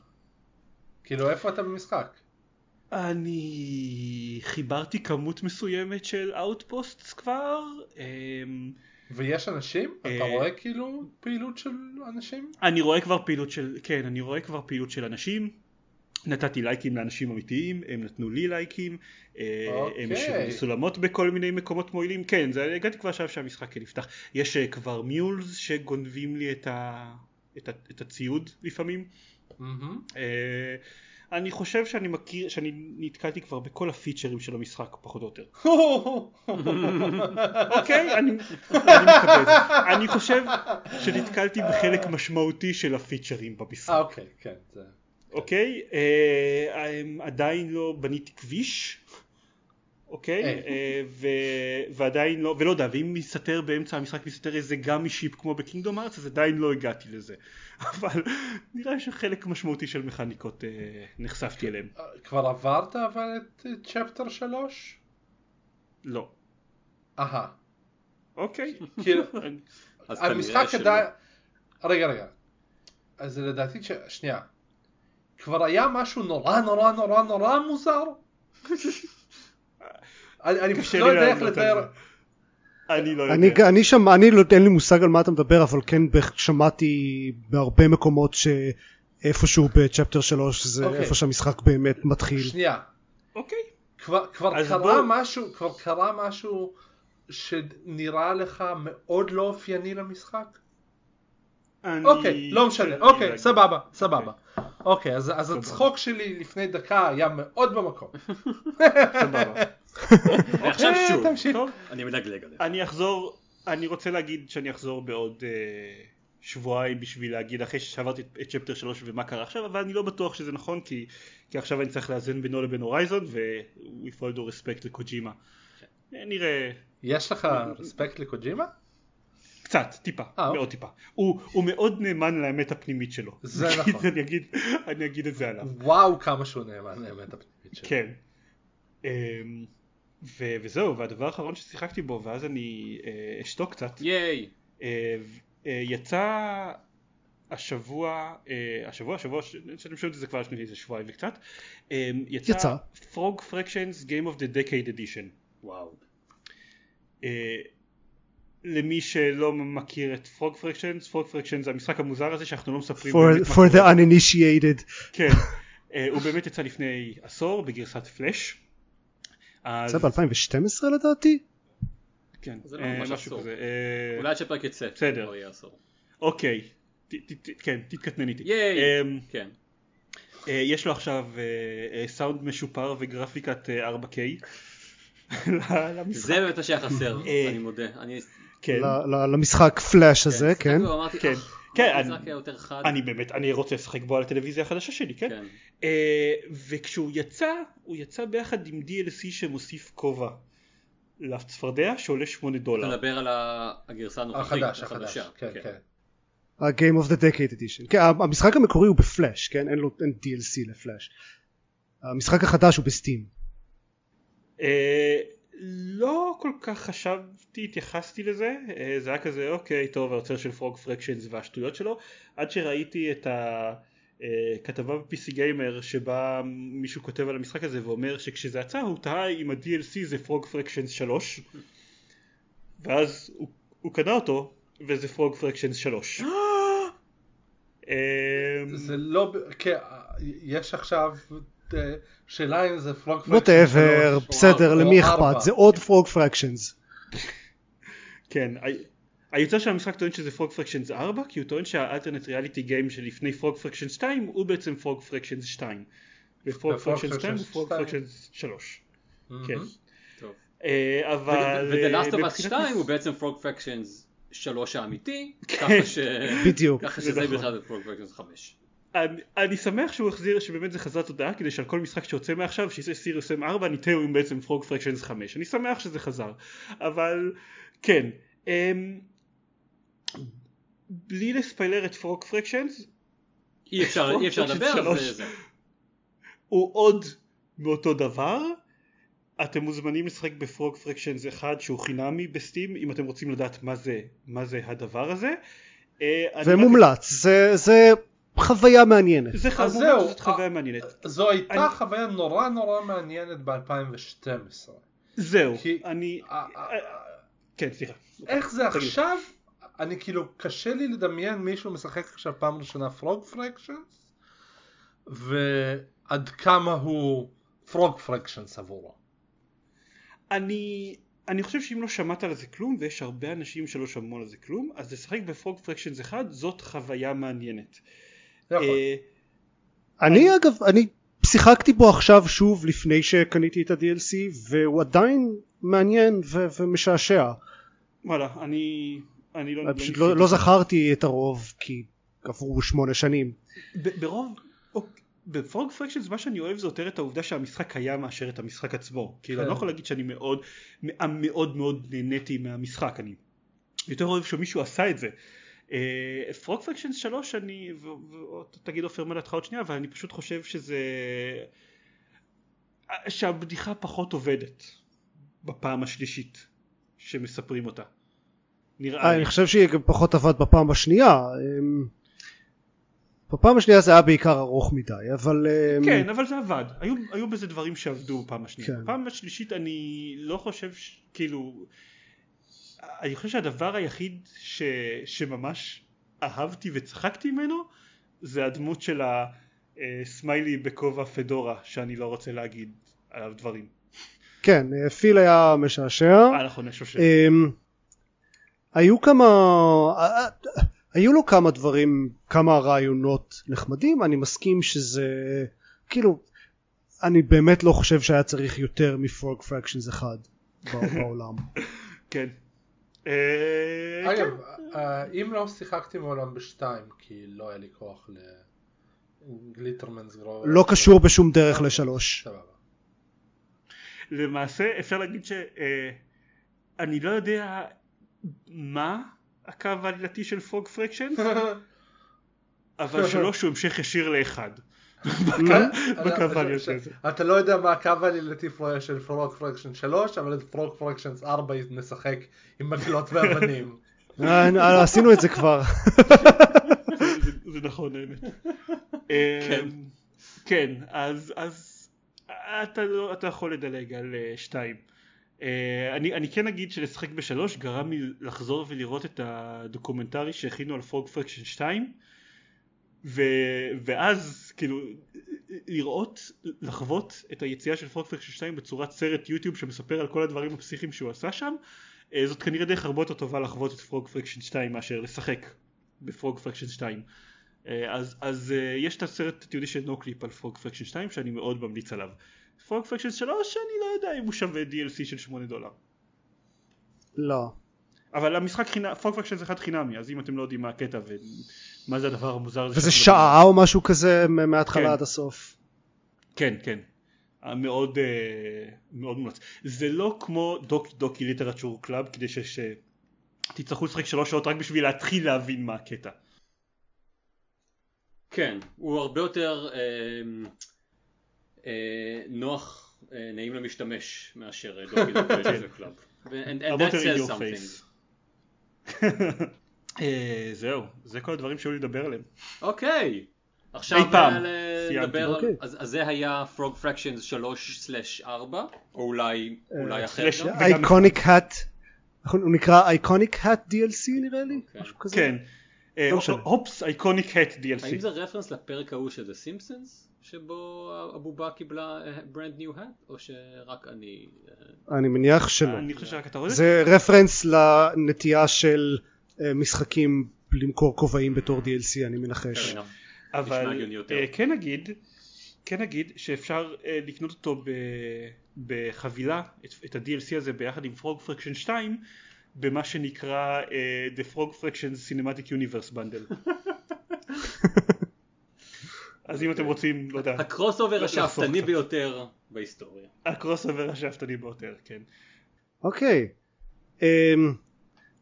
Speaker 4: כאילו איפה אתה במשחק?
Speaker 1: אני חיברתי כמות מסוימת של outposts כבר, אמ,
Speaker 4: ויש אנשים? אתה
Speaker 1: אה,
Speaker 4: רואה כאילו פעילות של אנשים?
Speaker 1: אני רואה כבר פעילות של, כן, אני רואה כבר פעילות של אנשים. נתתי לייקים לאנשים אמיתיים, הם נתנו לי לייקים, אה,
Speaker 4: אוקיי.
Speaker 1: הם השאירו לי סולמות בכל מיני מקומות מועילים, כן, זה, הגעתי כבר עכשיו שהמשחק נפתח. יש אה, כבר מיולס שגונבים לי את, ה, את, ה, את הציוד לפעמים.
Speaker 4: מהמם.
Speaker 1: אה, אני חושב שאני מכיר, שאני נתקלתי כבר בכל הפיצ'רים של המשחק פחות או יותר. אוקיי, אני, מקבל. אני חושב שנתקלתי בחלק משמעותי של הפיצ'רים במשחק.
Speaker 4: אה אוקיי, כן.
Speaker 1: אוקיי, אה, הם עדיין לא בניתי כביש, אוקיי,
Speaker 4: אה.
Speaker 1: אה, ו- ועדיין לא, ולא יודע, ואם מסתתר באמצע המשחק מסתתר איזה גם שיפ כמו בקינגדום ארץ, אז עדיין לא הגעתי לזה, אבל נראה שחלק משמעותי של מכניקות אה, נחשפתי אליהם,
Speaker 4: כבר עברת אבל את צ'פטר 3?
Speaker 1: לא,
Speaker 4: אהה.
Speaker 1: אוקיי,
Speaker 4: כאילו, המשחק
Speaker 2: שלא.
Speaker 4: עדיין... רגע רגע. אז לדעתי ש... שנייה. כבר היה משהו נורא נורא נורא נורא מוזר? אני אני פשוט לא יודע איך לתאר...
Speaker 1: אני לא
Speaker 3: אני,
Speaker 1: יודע,
Speaker 3: אני שם, אני לא, אין לי מושג על מה אתה מדבר, אבל כן שמעתי בהרבה מקומות איפשהו בצ'פטר 3 זה
Speaker 4: אוקיי.
Speaker 3: איפה שהמשחק באמת מתחיל.
Speaker 4: שנייה,
Speaker 1: אוקיי.
Speaker 4: כבר, כבר
Speaker 1: אז
Speaker 4: קרה
Speaker 1: בוא-
Speaker 4: משהו, כבר קרה משהו שנראה לך מאוד לא אופייני למשחק?
Speaker 1: אני-
Speaker 4: אוקיי, לא משנה,
Speaker 1: כן,
Speaker 4: אוקיי,
Speaker 1: אני-
Speaker 4: סבבה, סבבה. אוקיי, אז, אז הצחוק שלי לפני דקה היה מאוד במקום.
Speaker 1: סבבה.
Speaker 2: ועכשיו
Speaker 4: אה,
Speaker 2: שוב,
Speaker 4: תמשיך.
Speaker 1: טוב,
Speaker 2: אני מדגלג עליך.
Speaker 1: אני אחזור, אני רוצה להגיד שאני אחזור בעוד אה, שבועיים בשביל להגיד אחרי שעברתי את- את צ'פטר 3 ומה קרה עכשיו, אבל אני לא בטוח שזה נכון כי, כי עכשיו אני צריך לאזן בינו לבין הורייזון ו-with all due respect לקוג'ימה. אה, נראה
Speaker 4: יש לך רספקט לקוג'ימה?
Speaker 1: קצת, טיפה,
Speaker 4: אה,
Speaker 1: מאוד טיפה. הוא, הוא מאוד נאמן לאמת הפנימית שלו.
Speaker 4: זה נכון.
Speaker 1: אני אגיד, אני אגיד את זה עליו.
Speaker 4: וואו כמה שהוא נאמן לאמת הפנימית שלו.
Speaker 1: כן. ו- וזהו, והדבר האחרון ששיחקתי בו, ואז אני אה, אשתוק קצת,
Speaker 2: ייי.
Speaker 1: אה, אה, יצא השבוע, אה, השבוע, השבוע, ש- שאתם שומעים את זה כבר לפני איזה שבועיים וקצת, אה, יצא
Speaker 3: יצא.
Speaker 1: Frog Fractions Game of the Decade Edition.
Speaker 2: וואו.
Speaker 1: אה, למי שלא מכיר את Frog Fractions, Frog Fractions זה המשחק המוזר הזה שאנחנו לא מספרים
Speaker 3: For,
Speaker 1: באמת מה
Speaker 3: for the uninitiated.
Speaker 1: כן, אה, הוא באמת יצא לפני עשור בגרסת פלאש. אז-
Speaker 3: זה ב-2012 לדעתי?
Speaker 1: כן,
Speaker 2: זה לא
Speaker 1: אה,
Speaker 2: ממש
Speaker 1: משהו
Speaker 2: עשור.
Speaker 1: כזה. אה,
Speaker 2: אולי עד שהפרק יצא.
Speaker 1: בסדר.
Speaker 2: לא יהיה עשור.
Speaker 1: אוקיי, כן, תתקטנן איתי.
Speaker 2: ייי.
Speaker 1: אמ,
Speaker 2: כן.
Speaker 1: אה, יש לו עכשיו סאונד משופר וגרפיקת אה, 4K. למשחק.
Speaker 2: זה באמת מה שהיה חסר. אני מודה.
Speaker 1: כן,
Speaker 3: למשחק פלאש הזה, כן?
Speaker 2: בו, אמרתי,
Speaker 1: כן.
Speaker 2: "אה,
Speaker 1: כן, אני-
Speaker 2: היה יותר חד.
Speaker 1: אני באמת, אני רוצה לשחק בו על הטלוויזיה החדשה שלי, כן?
Speaker 2: כן.
Speaker 1: אה, וכשהוא יצא, הוא יצא ביחד עם DLC שמוסיף כובע לצפרדע שעולה 8
Speaker 2: אתה
Speaker 1: דולר.
Speaker 2: מדבר על הגרסה הנוכחית.
Speaker 4: החדש, החדש,
Speaker 2: החדשה.
Speaker 4: כן, כן.
Speaker 3: ה-Game of the Decade Edition. כן, המשחק המקורי הוא בפלאש, כן? אין לו אין DLC לפלאש. המשחק החדש הוא בסטים.
Speaker 1: אה, לא כל כך חשבתי, התייחסתי לזה, אה, זה היה כזה אוקיי טוב האוצר של פרוג פרקשנס והשטויות שלו, עד שראיתי את הכתבה ב-PC גיימר שבה מישהו כותב על המשחק הזה ואומר שכשזה יצא הוא טעה אם ה-DLC זה פרוג פרקשנס 3 ואז הוא, הוא קנה אותו וזה Frog Fractions 3 אה,
Speaker 4: זה לא, כן, יש עכשיו אה, שאלה אם זה Frog
Speaker 3: whatever, בסדר, למי. אכפת? זה עוד Frog Fractions.
Speaker 1: כן, ה- היוצר של המשחק טוען שזה Frog Fractions 4 כי הוא טוען שה alternate reality game שלפני Frog Fractions 2 הוא בעצם Frog Fractions 2 ו
Speaker 4: Frog
Speaker 1: Fractions 2 הוא Frog
Speaker 4: 2.
Speaker 1: Fractions 3
Speaker 4: מהמם.
Speaker 1: כן
Speaker 2: טוב.
Speaker 1: אה, אבל אה,
Speaker 2: of Us
Speaker 1: מבחינת
Speaker 2: 2
Speaker 1: מס-
Speaker 2: הוא בעצם פרוג פרקשנס 3 האמיתי, ככה שזה
Speaker 1: נכון.
Speaker 2: בכלל פרוג פרקשנס 5.
Speaker 1: אני- אני שמח שהוא החזיר שבאמת זה חזרת תודעה כדי שעל כל משחק שיוצא מעכשיו שיצא סיריוס M4 אני תהיה עם בעצם פרוג פרקשנס 5 אני שמח שזה חזר אבל כן אמ, בלי לספיילר את פרוג פרקשנס
Speaker 2: אי אפשר אי אפשר
Speaker 1: פרקשנס
Speaker 2: לדבר,
Speaker 1: שלוש.
Speaker 2: זה.
Speaker 1: הוא עוד מאותו דבר אתם מוזמנים לשחק בפרוג פרקשנס 1 שהוא חינמי בסטים אם אתם רוצים לדעת מה זה מה זה הדבר הזה אה, אני
Speaker 3: זה
Speaker 1: רק-
Speaker 3: זה- זה חוויה מעניינת.
Speaker 1: זה חמור,
Speaker 4: זהו,
Speaker 1: זאת חוויה
Speaker 4: אה,
Speaker 1: מעניינת
Speaker 4: זו הייתה
Speaker 1: אני-
Speaker 4: חוויה נורא נורא מעניינת ב-2012.
Speaker 1: זהו
Speaker 4: כי-
Speaker 1: אני
Speaker 4: אה, אה,
Speaker 1: כן סליחה
Speaker 4: איך זה
Speaker 1: תגיד.
Speaker 4: עכשיו? אני כאילו, קשה לי לדמיין מישהו משחק עכשיו פעם ראשונה פרוג פרקשנס, ועד כמה הוא פרוג פרקשנס עבורו.
Speaker 1: אני אני חושב שאם לא שמעת על זה כלום ויש הרבה אנשים שלא שמעו על זה כלום אז לשחק בפרוג פרקשנס 1 זאת חוויה מעניינת. אה,
Speaker 3: אני אגב, אני שיחקתי בו עכשיו שוב לפני שקניתי את ה-DLC והוא עדיין מעניין ו- ומשעשע.
Speaker 1: וואלה אני אני לא
Speaker 3: אני פשוט
Speaker 1: ניסיתי.
Speaker 3: לא לא זכרתי את הרוב כי עברו שמונה שנים.
Speaker 1: ב- ברוב אוק- בפרוג פרקשנס מה שאני אוהב זה יותר את העובדה שהמשחק קיים מאשר את המשחק עצמו כאילו אני לא
Speaker 4: כן.
Speaker 1: יכול להגיד שאני מאוד מאוד מאוד נהניתי מהמשחק אני יותר אוהב שמישהו עשה את זה פרוג פרקשנס 3 אני תגיד עופר מה דעתך עוד שנייה אבל אני פשוט חושב שזה שהבדיחה פחות עובדת בפעם השלישית שמספרים אותה נראה לי
Speaker 3: אני חושב שהיא גם פחות עבד בפעם השנייה. אמ, בפעם השנייה זה היה בעיקר ארוך מדי אבל אמ,
Speaker 1: כן אבל זה עבד היו, היו בזה דברים שעבדו בפעם השנייה
Speaker 3: כן.
Speaker 1: בפעם השלישית אני לא חושב ש... כאילו אני חושב שהדבר היחיד ש... שממש אהבתי וצחקתי ממנו זה הדמות של הסמיילי בכובע פדורה שאני לא רוצה להגיד עליו דברים.
Speaker 3: כן, אה, פיל היה משעשע.
Speaker 1: אה נכון,
Speaker 3: היו כמה, אה, אה, היו לו כמה דברים, כמה רעיונות נחמדים, אני מסכים שזה, כאילו, אני באמת לא חושב שהיה צריך יותר מפרוג פרקשנס אחד בעולם.
Speaker 1: כן. אה,
Speaker 4: אגב,
Speaker 1: כן.
Speaker 4: אה, אם לא שיחקתי מעולם בשתיים, כי לא היה לי כוח ל Glittermitten Grove.
Speaker 3: לא קשור בשום דרך לשלוש.
Speaker 1: למעשה אפשר להגיד שאני לא יודע מה הקו העלילתי של Frog Fractions אבל שלוש הוא המשך ישיר לאחד. בקו העלילתי הזה.
Speaker 4: אתה לא יודע מה הקו העלילתי של Frog Fractions 3, אבל את Frog Fractions 4 נשחק עם מקלות ואבנים.
Speaker 3: אה, אה, עשינו את זה כבר.
Speaker 1: זה- נכון האמת.
Speaker 2: כן.
Speaker 1: אמ, כן אז אז אתה לא אתה יכול לדלג על אה, שתיים. אה, אני, אני כן אגיד שלשחק בשלוש גרם לי לחזור ולראות את ה documentary שהכינו על Frog Fractions 2 ו, ואז כאילו לראות לחוות את היציאה של Frog Fractions 2 בצורת סרט יוטיוב שמספר על כל הדברים הפסיכיים שהוא עשה שם אה, זאת כנראה דרך הרבה יותר טובה לחוות את Frog Fractions 2 מאשר לשחק ב Frog Fractions 2 אה, אז, אז אה, יש את הסרט התיעודי של Noclip על Frog Fractions 2 שאני מאוד ממליץ עליו. Frog Fractions 3 אני לא יודע אם הוא שווה DLC של 8 דולר.
Speaker 3: לא.
Speaker 1: אבל המשחק חינם, Frog Fractions זה אחד חינמי אז אם אתם לא יודעים מה הקטע ומה זה הדבר המוזר הזה
Speaker 3: וזה שעה או משהו כזה מההתחלה
Speaker 1: כן.
Speaker 3: עד הסוף.
Speaker 1: כן כן אה, מאוד אה, מאוד מומלץ זה לא כמו Doki Doki Literature Club כדי ש- שתצטרכו לשחק שלוש שעות רק בשביל להתחיל להבין מה הקטע
Speaker 2: כן, הוא הרבה יותר אה, אה, נוח, אה, נעים למשתמש מאשר Doki Doki Literature Club. And, and
Speaker 1: הרבה
Speaker 2: that says something.
Speaker 1: אה, זהו זה כל הדברים שהיו לי לדבר עליהם
Speaker 2: אוקיי, עכשיו
Speaker 1: אי פעם.
Speaker 2: אה. נדבר על...
Speaker 3: אוקיי.
Speaker 2: אז אז זה היה Frog Fractions 3/4, או אולי אולי אחר
Speaker 3: אייקוניק האט. הוא נקרא Iconic Hat DLC נראה לי?
Speaker 2: אוקיי.
Speaker 3: משהו כזה.
Speaker 1: כן
Speaker 3: לא משנה.
Speaker 1: Hop's Iconic Hat DLC
Speaker 2: האם זה רפרנס לפרק ההוא של The Simpsons? שבו הבובה קיבלה brand new hat? או שרק אני... אה,
Speaker 3: אני מניח שלא.
Speaker 1: אני חושב שרק אתה רואה
Speaker 3: זה רפרנס לנטייה של אה, משחקים למכור כובעים בתור DLC אני מנחש.
Speaker 2: נשמע
Speaker 1: אבל. אה, כן נגיד כן נגיד שאפשר אה, לקנות אותו בחבילה את, ה-DLC הזה ביחד עם Frog Fractions 2 במה שנקרא אה, The Frog Fractions Cinematic Universe Bundle אז אם אתם רוצים לא יודע
Speaker 2: הקרוסאובר
Speaker 1: לחסוך
Speaker 2: השאפתני. ביותר בהיסטוריה.
Speaker 1: הקרוסאובר השאפתני ביותר כן
Speaker 3: אוקיי. אמ,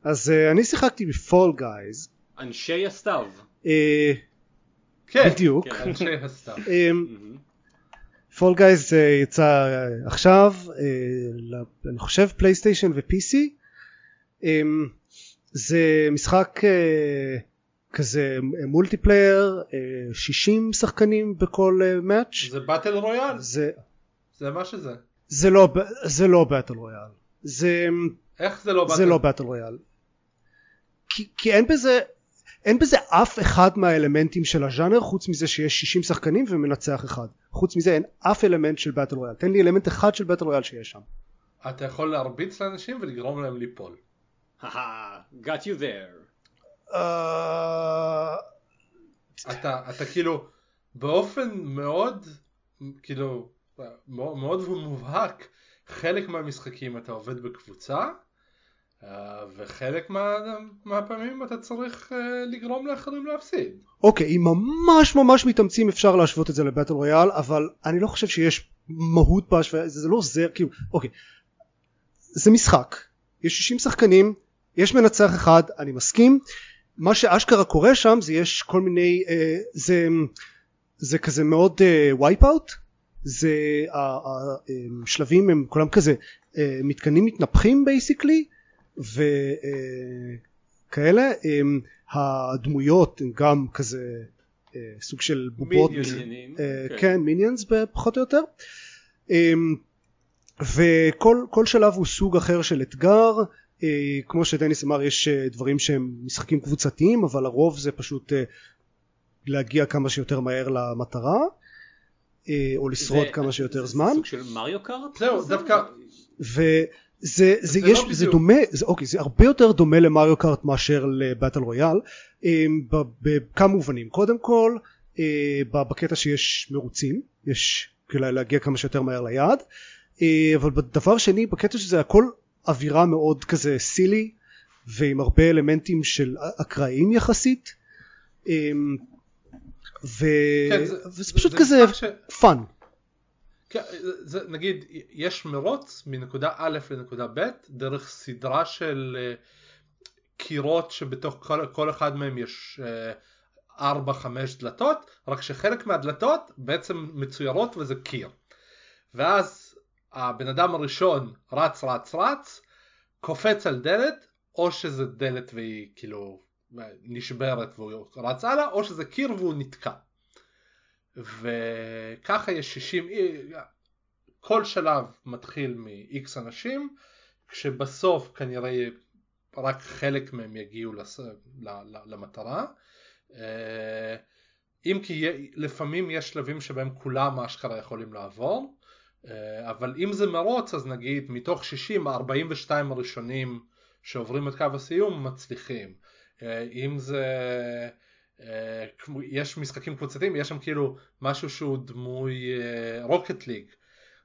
Speaker 3: אז אה, אני שיחקתי ב-Fall Guys.
Speaker 2: אנשי הסתיו.
Speaker 3: אה,
Speaker 4: כן,
Speaker 3: בדיוק.
Speaker 2: כן.
Speaker 4: אנשי
Speaker 2: מהמם.
Speaker 3: Fall Guys יצא אה, עכשיו, אה, ל- אני חושב פלייסטיישן ו-PC. אמ, זה משחק אה, כזה מולטיפלייר, אה, 60 שחקנים בכל match.
Speaker 4: זה battle royale,
Speaker 3: זה,
Speaker 4: זה מה שזה.
Speaker 3: זה לא, זה לא באטל רויאל. זה,
Speaker 4: איך זה לא באטל?
Speaker 3: זה לא באטל רויאל. כי, כי אין בזה, אין בזה אף אחד מהאלמנטים של הז'אנר חוץ מזה שיש 60 שחקנים ומנצח אחד. חוץ מזה אין אף אלמנט של באטל רויאל. תן לי אלמנט אחד של באטל רויאל שיש שם.
Speaker 4: אתה יכול להרביץ לאנשים ולגרום להם ליפול.
Speaker 2: got you there.
Speaker 3: אה,
Speaker 4: אתה, אתה כאילו באופן מאוד כאילו מאוד, מאוד מובהק חלק מהמשחקים אתה עובד בקבוצה אה, וחלק מה, מהפעמים אתה צריך אה, לגרום לאחרים להפסיד.
Speaker 3: אוקיי, אם ממש ממש מתאמצים אפשר להשוות את זה לבטל רויאל, אבל אני לא חושב שיש מהות בהשוואה, זה לא עוזר, כאילו, אוקיי, זה משחק, יש 60 שחקנים, יש מנצח אחד, אני מסכים, מה שאשכרה קורה שם זה יש כל מיני, אה, זה, זה כזה מאוד Wipeout, זה השלבים הם כולם כזה אה, מתקנים מתנפחים basically, וכאלה, הדמויות הן גם כזה אה, סוג של בובות,
Speaker 2: מיניונים.
Speaker 3: אה,
Speaker 2: כן.
Speaker 3: כן minions פחות או יותר, אמ, וכל כל שלב הוא סוג אחר של אתגר, אה, כמו שדניס אמר יש דברים שהם משחקים קבוצתיים אבל הרוב זה פשוט להגיע כמה שיותר מהר למטרה או לשרוד
Speaker 2: זה-
Speaker 3: כמה שיותר
Speaker 2: זה
Speaker 3: זמן
Speaker 2: סוג של מריו קארט?
Speaker 4: זהו? דווקא-
Speaker 3: וזה זה,
Speaker 4: זה
Speaker 3: יש,
Speaker 4: לא
Speaker 3: זה. דומה, זה, אוקיי, זה הרבה יותר דומה למריו קארט מאשר לבטל רויאל ב- בכמה מובנים. קודם כל, אה, בקטע שיש מרוצים, יש כאילו להגיע כמה שיותר מהר ליעד, אה, אבל דבר שני, בקטע שזה הכל אווירה מאוד כזה silly, ועם הרבה אלמנטים של אקראיים יחסית. ו...
Speaker 4: כן, זה-
Speaker 3: וזה
Speaker 4: זה-
Speaker 3: פשוט
Speaker 4: זה
Speaker 3: כזה
Speaker 4: ש-
Speaker 3: fun.
Speaker 4: כן, זה, נגיד יש מרוץ מנקודה א' לנקודה ב' דרך סדרה של אה, קירות שבתוך כל, כל אחד מהם יש אה, ארבע חמש דלתות רק שחלק מהדלתות בעצם מצוירות וזה קיר. ואז הבן אדם הראשון רץ רץ רץ קופץ על דלת או שזה דלת והיא כאילו נשברת והוא רץ הלאה או שזה קיר והוא נתקע וככה יש 60 כל שלב מתחיל מ-X אנשים כשבסוף כנראה רק חלק מהם יגיעו לס... למטרה. אה, אם כי לפעמים יש שלבים שבהם כולם אשכרה יכולים לעבור אה, אבל אם זה מרוץ אז נגיד מתוך 60 42 הראשונים שעוברים את קו הסיום מצליחים. אה, אם זה אה, יש משחקים קבוצתיים יש שם כאילו משהו שהוא דמוי רוקט ליג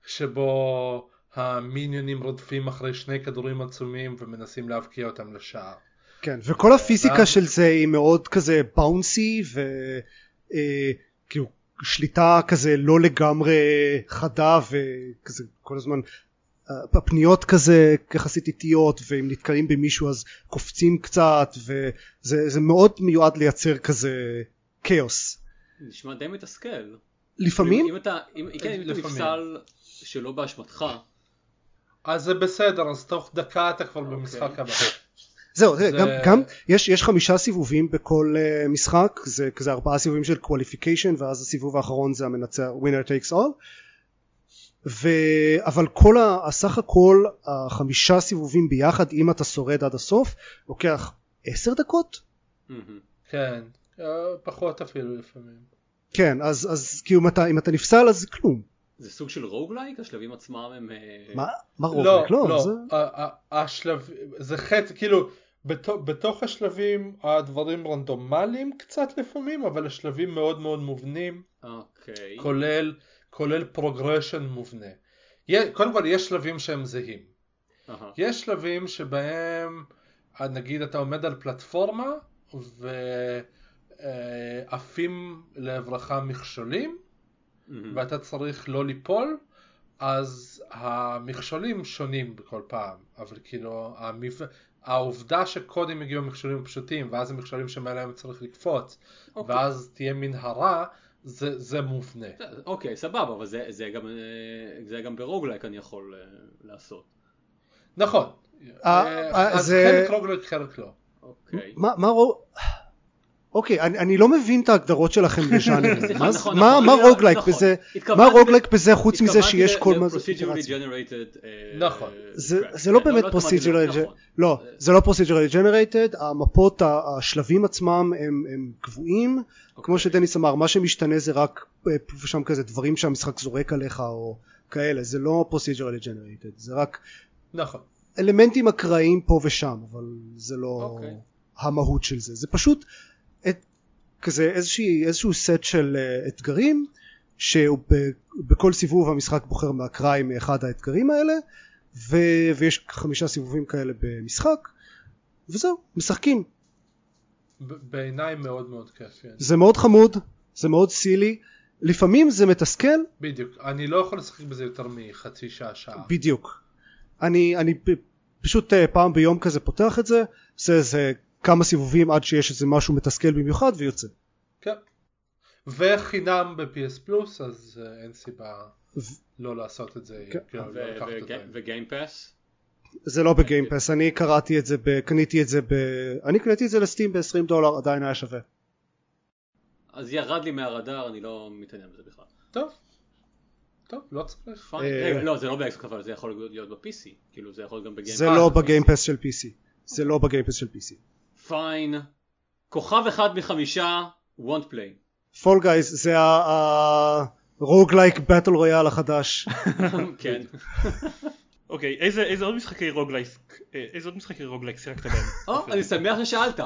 Speaker 4: שבו המיניונים רודפים אחרי שני כדורים עצומים ומנסים להבקיע אותם לשער.
Speaker 3: כן, וכל הפיזיקה של זה היא מאוד כזה באונסי וכאילו שליטה כזה לא לגמרי חדה וכזה כל הזמן אה, הפניות כזה יחסית איטיות ואם נתקעים במישהו אז קופצים קצת וזה זה מאוד מיועד לייצר כזה כאוס.
Speaker 2: נשמע די מתסכל.
Speaker 3: לפעמים
Speaker 2: אם אתה, אם, כן, אם אתה. נפסל שלא באשמתך,
Speaker 4: אז זה בסדר, אז תוך דקה אתה כבר במשחק הבא.
Speaker 3: זהו, זה...
Speaker 4: זה-
Speaker 3: גם, גם יש, יש חמישה סיבובים בכל uh, משחק, זה כזה ארבעה סיבובים של qualification ואז הסיבוב האחרון זה המנצח winner takes all ו... אבל כל ה... הסך הכל החמישה סיבובים ביחד אם אתה שורד עד הסוף לוקח עשר דקות?
Speaker 4: כן, אה, פחות אפילו לפעמים.
Speaker 3: כן אז, אז כאילו אם אתה, אם אתה נפסל אז כלום
Speaker 2: זה סוג של roguelike? השלבים עצמם הם... אה,
Speaker 3: מה? מה
Speaker 4: לא,
Speaker 3: רוגלייק?
Speaker 4: לא,
Speaker 3: זה...
Speaker 4: ה- ה- השלב, זה חטא, כאילו, בתו- בתוך השלבים הדברים רנדומליים קצת לפעמים, אבל השלבים מאוד מאוד מובנים,
Speaker 2: אוקיי.
Speaker 4: כולל, כולל progression מובנה. קודם כל יש שלבים שהם זהים.
Speaker 2: אהה.
Speaker 4: יש שלבים שבהם אה, נגיד אתה עומד על פלטפורמה ועפים לעברך מכשולים
Speaker 2: מהמם.
Speaker 4: ואתה צריך לא ליפול אז המכשולים שונים בכל פעם אבל כאילו המב... העובדה שקודם הגיעו מכשולים פשוטים ואז המכשולים שמעליהם צריך לקפוץ
Speaker 2: אוקיי.
Speaker 4: ואז תהיה מנהרה זה, זה מובנה
Speaker 2: אוקיי, סבבה, אבל זה, זה, גם, אה, זה גם ברוגלייק אני יכול אה, לעשות.
Speaker 4: נכון
Speaker 3: אה,
Speaker 4: אז
Speaker 3: זה-
Speaker 4: חלק roguelike חלק לא
Speaker 2: אוקיי.
Speaker 3: מה, מה רוב... אוקיי, אני, אני לא מבין את ההגדרות שלכם.
Speaker 2: סליחה,
Speaker 3: מה,
Speaker 2: נכון,
Speaker 3: מה,
Speaker 2: נכון,
Speaker 3: מה roguelike
Speaker 2: נכון.
Speaker 3: בזה? מה roguelike בזה חוץ מזה שיש כל מה זה
Speaker 2: אה,
Speaker 4: נכון.
Speaker 3: זה, לא
Speaker 2: כן,
Speaker 3: באמת procedurally,
Speaker 2: נכון.
Speaker 3: לא, זה לא procedurally generated, המפות, השלבים עצמם הם, קבועים,
Speaker 2: אוקיי.
Speaker 3: כמו שדניס אמר, מה שמשתנה זה רק אה, ושם כזה דברים שהמשחק זורק עליך או כאלה, זה לא procedurally generated, זה רק
Speaker 4: נכון
Speaker 3: אלמנטים אקראיים פה ושם, אבל זה לא
Speaker 2: אוקיי.
Speaker 3: המהות של זה, זה פשוט את, כזה איזושהי, איזשהו סט של uh, אתגרים שהוא ב, בכל סיבוב המשחק בוחר מאקראי מאחד האתגרים האלה ו, ויש חמישה סיבובים כאלה במשחק וזהו, משחקים,
Speaker 4: בעיניי מאוד מאוד כיף כן.
Speaker 3: זה מאוד חמוד, זה מאוד סילי, לפעמים זה מתסכל,
Speaker 4: בדיוק. אני לא יכול לשחק בזה יותר מחצי שעה שעה.
Speaker 3: בדיוק, אני, אני פשוט uh, פעם ביום כזה פותח את זה, עושה איזה כמה סיבובים עד שיש איזה משהו מתסכל במיוחד ויוצא
Speaker 4: כן. וחינם ב-PS פלוס אז אה, אין סיבה
Speaker 3: ו-
Speaker 4: לא לעשות את זה
Speaker 3: כן.
Speaker 4: כאילו, לא זה.
Speaker 2: וגיימפס?
Speaker 3: זה לא ב-Game Pass, אני קראתי את זה, ב, קניתי את זה ב... אני קניתי את זה לסטים ב-20 דולר, עדיין היה שווה.
Speaker 2: אז ירד לי מהרדאר, אני לא מתעניין בזה בכלל.
Speaker 4: טוב. טוב לא צריך.
Speaker 3: אה,
Speaker 2: לא, זה לא באקסבוקס, אבל זה יכול להיות ב-PC. כאילו, זה יכול גם ב-Game
Speaker 3: Pass.
Speaker 4: זה
Speaker 3: לא
Speaker 4: ב-Game
Speaker 3: Pass של PC. זה לא ב-Game Pass של PC.
Speaker 2: fine. כוכב אחד מחמישה, won't play.
Speaker 3: Fall Guys זה ה roguelike battle royale החדש.
Speaker 2: כן.
Speaker 1: אוקיי, איזה עוד משחקי roguelike, אה, איזה עוד משחקי roguelike שיחקת בהם?
Speaker 2: או, אני שמח ששאלת.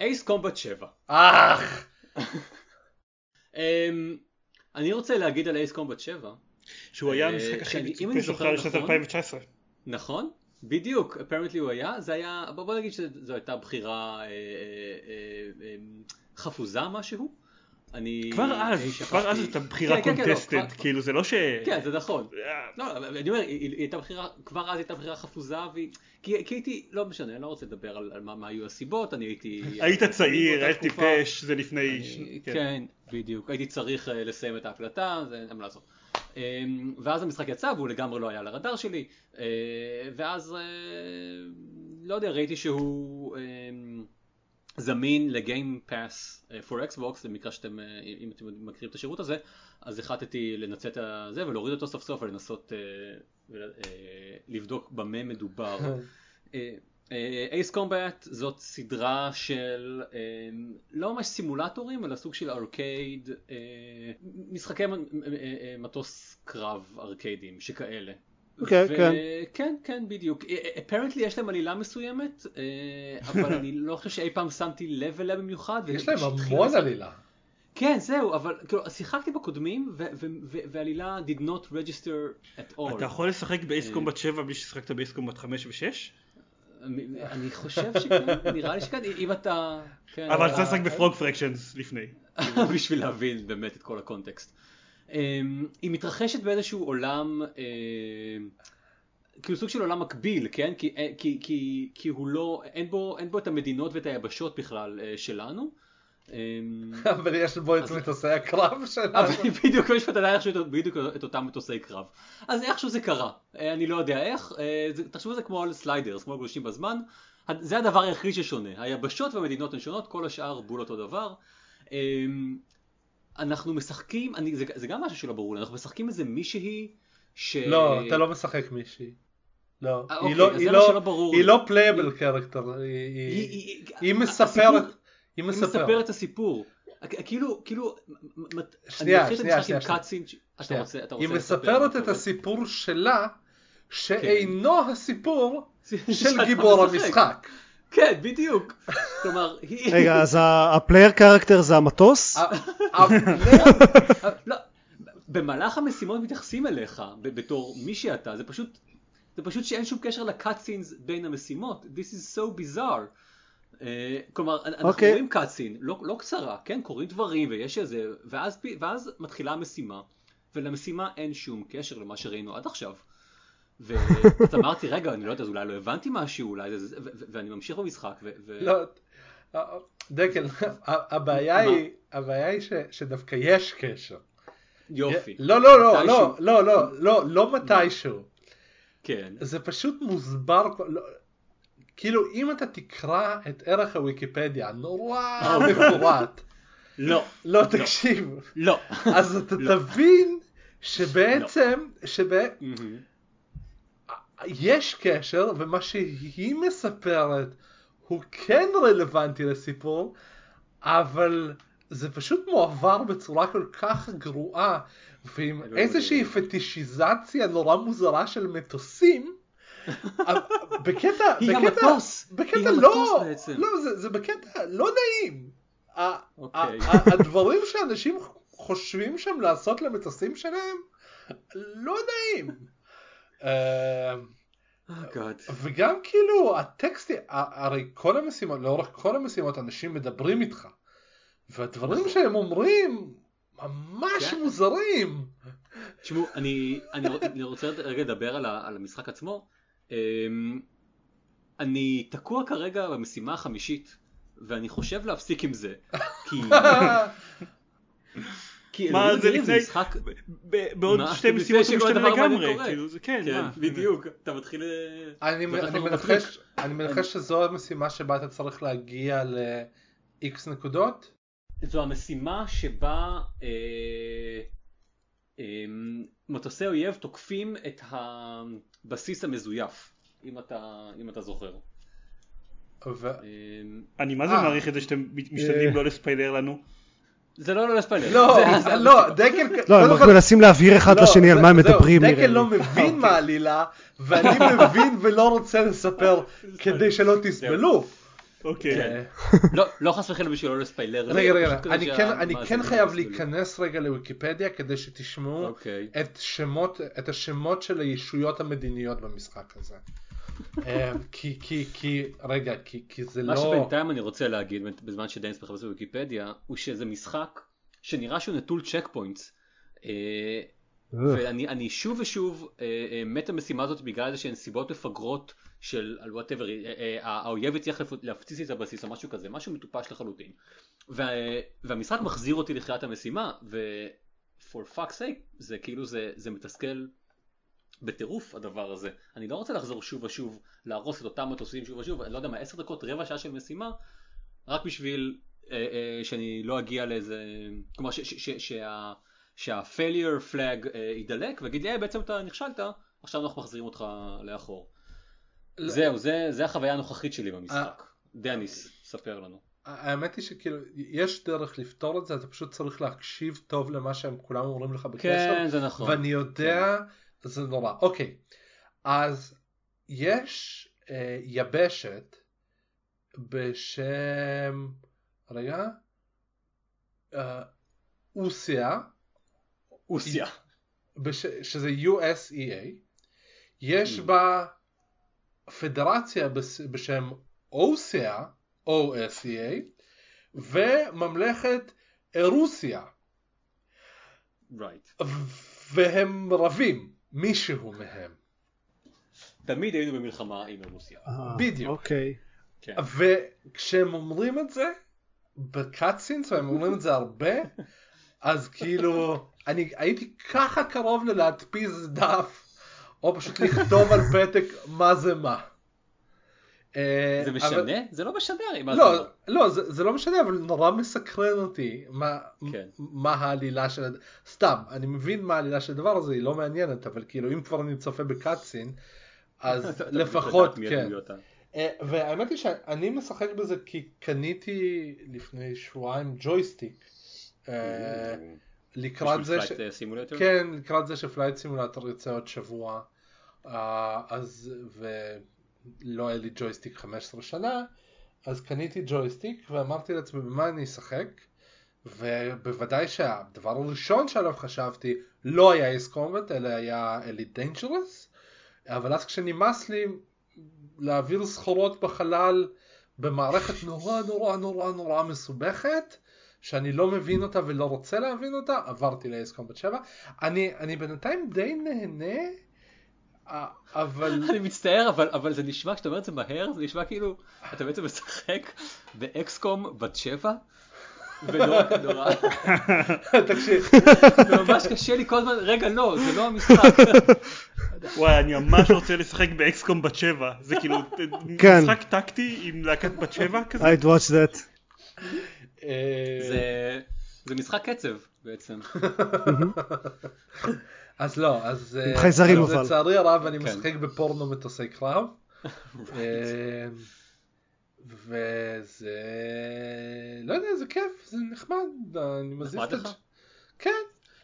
Speaker 2: Ace Combat 7.
Speaker 4: אך!
Speaker 2: אני רוצה להגיד על Ace Combat 7.
Speaker 1: שהוא היה
Speaker 2: אה,
Speaker 1: המשחק הכי,
Speaker 2: אממ,
Speaker 1: מצופה שלך לשנת
Speaker 2: נכון,
Speaker 1: 2019.
Speaker 2: נכון, בדיוק, apparently הוא היה, זה היה, בוא נגיד שזו הייתה בחירה אה, אה, אה, חפוזה משהו. אני
Speaker 1: כבר אז, כבר אז הייתה בחירה
Speaker 2: כן, כן, כן, לא,
Speaker 1: קונטסטד, כאילו זה לא ש...
Speaker 2: כן, זה נכון. לא, אני אומר, היא הייתה בחירה, כבר אז הייתה בחירה חפוזה, כי הייתי, לא משנה, אני לא רוצה לדבר על מה היו הסיבות, אני הייתי...
Speaker 1: היית צעיר, היית. טיפש, זה לפני...
Speaker 2: כן, בדיוק. הייתי צריך לסיים את ההקלטה, זה אין מה לעשות. אמ, ואז המשחק יצא והוא לגמרי לא היה על הרדאר שלי, אה, ואז אה, לא יודע, ראיתי שהוא אמ, זמין לגיים פאס for Xbox, למקרה שאתם, אה, אם אתם מכירים את השירות הזה, אז החלטתי לנצל את זה ולהוריד אותו סוף סוף ולנסות ול- לבדוק במה מדובר. אייס קומבט זאת סדרה של אה, לא ממש סימולטורים אלא סוג של ארקייד, אה, משחקי מ- מ- אה, מטוס קרב ארקיידים שכאלה.
Speaker 3: אוקיי,
Speaker 2: ו-
Speaker 3: כן.
Speaker 2: כן, כן, בדיוק. אפרנטלי יש להם עלילה מסוימת, אה, אבל אני לא חושב שאי פעם שמתי לב אליה במיוחד.
Speaker 4: יש להם המון עלילה.
Speaker 2: כן, זהו, אבל כאילו, שיחקתי בקודמים ו- ו- ו- והעלילה did not register at all.
Speaker 1: אתה יכול לשחק באייס
Speaker 2: אה.
Speaker 1: קומבט 7 בלי ששיחקת באייס קומבט 5 ו-6?
Speaker 2: אני- חושב שכן, נראה לי שכן, אם אתה... כן,
Speaker 1: אבל
Speaker 2: אה,
Speaker 1: אתה לשחק בפרוג פרקשנס לפני.
Speaker 2: בשביל להבין באמת את כל הקונטקסט. אמ, היא מתרחשת באיזשהו עולם, אמ, כאילו סוג של עולם מקביל, כן? כי, אה, כי, כי, כי הוא לא, אין בו, אין בו את המדינות ואת היבשות בכלל אה, שלנו. אמ,
Speaker 4: אבל יש בו את מטוסי הקרב שלנו.
Speaker 2: בדיוק יש עדיין איכשהו בדיוק את אותם מטוסי קרב. אז איכשהו זה קרה, אה, אני לא יודע איך, אה, תחשבו על זה כמו על Sliders, כמו גולשים בזמן, זה הדבר היחיד ששונה, היבשות והמדינות הן שונות, כל השאר בול אותו דבר. אה, אנחנו משחקים, אני, זה, זה גם משהו שלא ברור לי, אנחנו משחקים איזה מישהי ש...
Speaker 4: לא, אתה לא משחק מישהי. לא,
Speaker 2: אה,
Speaker 4: היא
Speaker 2: אוקיי,
Speaker 4: לא, לא, היא. לא playable character,
Speaker 2: היא,
Speaker 4: מספרת, היא
Speaker 2: היא
Speaker 4: מספרת.
Speaker 2: את הסיפור. כאילו, כאילו,
Speaker 4: שנייה,
Speaker 2: אני מכיר את
Speaker 4: שנייה,
Speaker 2: המשחק
Speaker 4: שנייה,
Speaker 2: עם. cutscene, אתה. רוצה, אתה
Speaker 4: היא
Speaker 2: רוצה לספר,
Speaker 4: מספרת את. הסיפור שלה,
Speaker 2: כן.
Speaker 4: שאינו הסיפור של גיבור
Speaker 2: משחק.
Speaker 4: המשחק.
Speaker 2: כן, בדיוק. כלומר, היא...
Speaker 3: רגע, אז ה player character זה המטוס?
Speaker 2: לא, במהלך המשימות מתייחסים אליך בתור מי שאתה, זה פשוט, זה פשוט שאין שום קשר ל cutscenes בין המשימות. This is so bizarre. אה, כלומר, אנחנו
Speaker 3: אוקיי.
Speaker 2: רואים cutscene, לא, לא קצרה, כן, קורים דברים ויש איזה, ואז, ואז מתחילה המשימה, ולמשימה אין שום קשר למה שראינו עד עכשיו. ואז אמרתי, רגע, אני לא יודע, אז אולי לא הבנתי משהו, אולי זה, ואני ממשיך במשחק, ו...
Speaker 4: לא, דקל, ה- הבעיה
Speaker 2: מה?
Speaker 4: היא, הבעיה היא ש- שדווקא יש קשר.
Speaker 2: יופי.
Speaker 4: לא, לא, לא. לא, לא, לא, לא, לא מתישהו.
Speaker 2: כן.
Speaker 4: זה פשוט מוסבר, לא, כאילו אם אתה תקרא את ערך הוויקיפדיה נורא
Speaker 2: Oh,
Speaker 4: מפורט,
Speaker 2: לא,
Speaker 4: לא תקשיב,
Speaker 2: לא.
Speaker 4: אז אתה
Speaker 2: לא.
Speaker 4: תבין שבעצם, שיש
Speaker 2: מהמם.
Speaker 4: קשר ומה שהיא מספרת הוא כן רלוונטי לסיפור, אבל זה פשוט מועבר בצורה כל כך גרועה ועם איזושהי. פטישיזציה נורא מוזרה של מטוסים. בקטע,
Speaker 2: היא
Speaker 4: בקטע,
Speaker 2: המטוס,
Speaker 4: בקטע
Speaker 2: היא
Speaker 4: לא,
Speaker 2: המטוס בעצם.
Speaker 4: לא, זה, זה בקטע לא נעים. ה-
Speaker 2: אוקיי.
Speaker 4: הדברים שאנשים חושבים שם לעשות למטוסים שלהם, לא נעים. אה,
Speaker 2: Oh.
Speaker 4: וגם כאילו הטקסטי, ה- הרי כל המשימות, לאורך כל המשימות אנשים מדברים איתך. והדברים שהם אומרים ממש
Speaker 2: כן.
Speaker 4: מוזרים.
Speaker 2: תשמעו, אני, אני, רוצ- אני רוצה רגע לדבר על, ה, על המשחק עצמו. אמ, אני תקוע כרגע במשימה החמישית, ואני חושב להפסיק עם זה. כי... כי
Speaker 1: מה, זה לפני-
Speaker 2: משחק...
Speaker 1: בעוד? שתי משימות הוא
Speaker 2: שכל
Speaker 1: משתנה לגמרי. כאילו זה כן,
Speaker 2: כן? בדיוק. אתה מתחיל... אה,
Speaker 4: מנחש. אני מנחש שזו המשימה שבה אתה צריך להגיע ל-X נקודות?
Speaker 2: זו המשימה שבה אה, אה, מטוסי אויב תוקפים את הבסיס המזויף, אם אתה, אם אתה זוכר.
Speaker 4: ו...
Speaker 2: אה,
Speaker 1: אני מה זה
Speaker 4: אה.
Speaker 1: מעריך את זה שאתם משתדלים
Speaker 4: אה.
Speaker 1: לא לספיילר לנו.
Speaker 2: זה לא לא לספיילר.
Speaker 4: לא,
Speaker 2: זה- זה-
Speaker 4: לא, דקל...
Speaker 3: לא, הם רק מנסים להבהיר אחד
Speaker 4: לא,
Speaker 3: לשני על מה הם מדברים
Speaker 4: דקל. לא מבין מה העלילה, ואני מבין ולא רוצה לספר כדי שלא תסבלו.
Speaker 1: אוקיי.
Speaker 4: אה,
Speaker 2: לא, לא חס וחלילה בשביל לא לספיילר.
Speaker 4: רגע, רגע, אני כן- אני
Speaker 2: שהמאזינים
Speaker 4: כן חייב. להיכנס רגע לוויקיפדיה כדי שתשמעו
Speaker 2: אוקיי.
Speaker 4: את שמות, את השמות של הישויות המדיניות במשחק הזה. אה, כי, כי, כי, רגע, כי, כי זה
Speaker 2: מה
Speaker 4: לא...
Speaker 2: שבינתיים אני רוצה להגיד בזמן שדניס מחפש בוויקיפדיה הוא שזה משחק שנראה שהוא נטול checkpoints. אה, ואני אני שוב ושוב אה, אה, מת המשימה הזאת בגלל איזה שהן סיבות מפגרות של whatever האויב הצליח לפ- להפציץ את הבסיס או משהו כזה משהו מטופש לחלוטין. וה, והמשחק מחזיר אותי לתחילת המשימה ו... for fuck's sake זה כאילו זה, זה מתסכל בטירוף הדבר הזה. אני לא רוצה לחזור שוב ושוב להרוס את אותם מטוסים שוב ושוב, אני לא יודע מה, עשר דקות, רבע שעה של משימה, רק בשביל אה, אה, שאני לא אגיע לאיזה, כלומר ש- ש- ש- שה- שה-failure flag אה, יידלק ויגיד לי, "אה, בעצם אתה נכשלת, עכשיו אנחנו מחזירים אותך לאחור.
Speaker 4: לא.
Speaker 2: זהו, זה, זה החוויה הנוכחית שלי במשחק. דניס, ספר לנו.
Speaker 4: האמת היא שכאילו, יש דרך לפתור את זה, אתה פשוט צריך להקשיב טוב למה שהם כולם אומרים לך בקשר.
Speaker 2: כן, זה נכון.
Speaker 4: ואני יודע, זה נורא. אוקיי, אז יש אה, יבשת בשם, רגע, אה, אוסיה,
Speaker 2: אוסיה.
Speaker 4: בש... שזה USEA, יש
Speaker 2: Mm.
Speaker 4: בה פדרציה. בשם אוסיה, OSEA, וממלכת רוסיה,
Speaker 2: Right.
Speaker 4: והם רבים, מישהו מהם.
Speaker 2: תמיד היינו במלחמה עם רוסיה.
Speaker 3: אה,
Speaker 4: בדיוק.
Speaker 3: אוקיי.
Speaker 2: כן.
Speaker 4: וכשהם אומרים את זה, בקאטסינס, והם אומרים את זה הרבה, אז כאילו, אני הייתי ככה קרוב ללהדפיס דף, או פשוט לכתוב על פתק מה זה מה. אה,
Speaker 2: זה
Speaker 4: אבל-
Speaker 2: משנה? זה לא משנה הרי מה
Speaker 4: לא,
Speaker 2: זה.
Speaker 4: לא, זה, זה לא משנה, אבל נורא מסקרן אותי מה,
Speaker 2: כן.
Speaker 4: מה העלילה של... סתם, אני מבין מה העלילה של הדבר הזה, היא לא מעניינת, אבל כאילו, אם כבר אני צופה ב
Speaker 2: cutscene, אז
Speaker 4: לפחות, כן. אה, והאמת היא שאני משחק בזה כי קניתי לפני שבועיים ג'ויסטיק. אה, לקראת זה ש...
Speaker 2: סימולטור?
Speaker 4: כן, לקראת זה שפלייט סימולטור יוצא עוד שבוע. אה, אז, ולא היה לי ג'ויסטיק 15 שנה, אז קניתי ג'ויסטיק ואמרתי לעצמי במה אני אשחק. ובוודאי שהדבר הראשון שעליו חשבתי לא היה אייס קומבט אלא היה אליט דיינג'רס אבל אז כשנמאס לי להעביר סחורות בחלל במערכת נורא נורא נורא נורא מסובכת שאני לא מבין אותה ולא רוצה להבין אותה עברתי לאייס קומבט 7 אני, אני בינתיים די נהנה אה, אבל
Speaker 2: אני מצטער אבל אבל זה נשמע כשאתה אומר את זה מהר זה נשמע כאילו אתה בעצם משחק באקסקום בת שבע. ונורא נורא
Speaker 4: תקשיב
Speaker 2: ממש קשה לי כל הזמן רגע לא זה לא המשחק
Speaker 1: וואי אני ממש רוצה לשחק באקסקום בת שבע זה כאילו
Speaker 3: כן.
Speaker 1: משחק טקטי עם להקת בת שבע כזה
Speaker 3: I'd watch that.
Speaker 4: אה,
Speaker 2: זה זה משחק קצב בעצם
Speaker 4: אז לא, אז
Speaker 3: עם חייזרים אבל.
Speaker 4: לצערי הרב אני
Speaker 2: כן.
Speaker 4: משחק בפורנו מטוסי קרב. אה, וזה, לא יודע, זה כיף, זה נחמד, אני מזיז את זה. כן,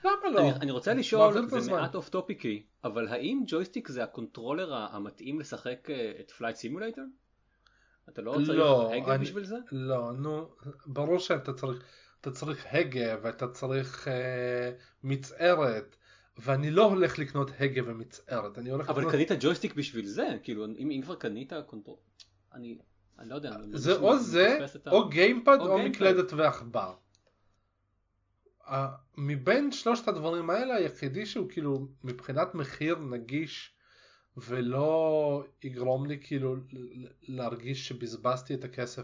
Speaker 4: למה לא?
Speaker 2: אני, אני רוצה לשאול, זה. מעט off topic-י, אבל האם ג'ויסטיק זה ה controller המתאים לשחק אה, את פלייט סימולטור? אתה לא צריך
Speaker 4: לא,
Speaker 2: הגה
Speaker 4: אני-
Speaker 2: בשביל זה?
Speaker 4: לא, נו, ברור שאתה צריך, אתה צריך הגה ואתה צריך אה, מצערת, ואני לא הולך לקנות הגה ומצערת, אני הולך
Speaker 2: אבל
Speaker 4: לקנות...
Speaker 2: קנית ג'ויסטיק בשביל זה, כאילו אם, אם כבר קנית control, אני, אני לא יודע,
Speaker 4: זה או זה, או גיימפד
Speaker 2: או
Speaker 4: או. מקלדת ועכבר. מבין שלושת הדברים האלה היחידי שהוא כאילו מבחינת מחיר נגיש ולא יגרום לי כאילו להרגיש שבזבזתי את הכסף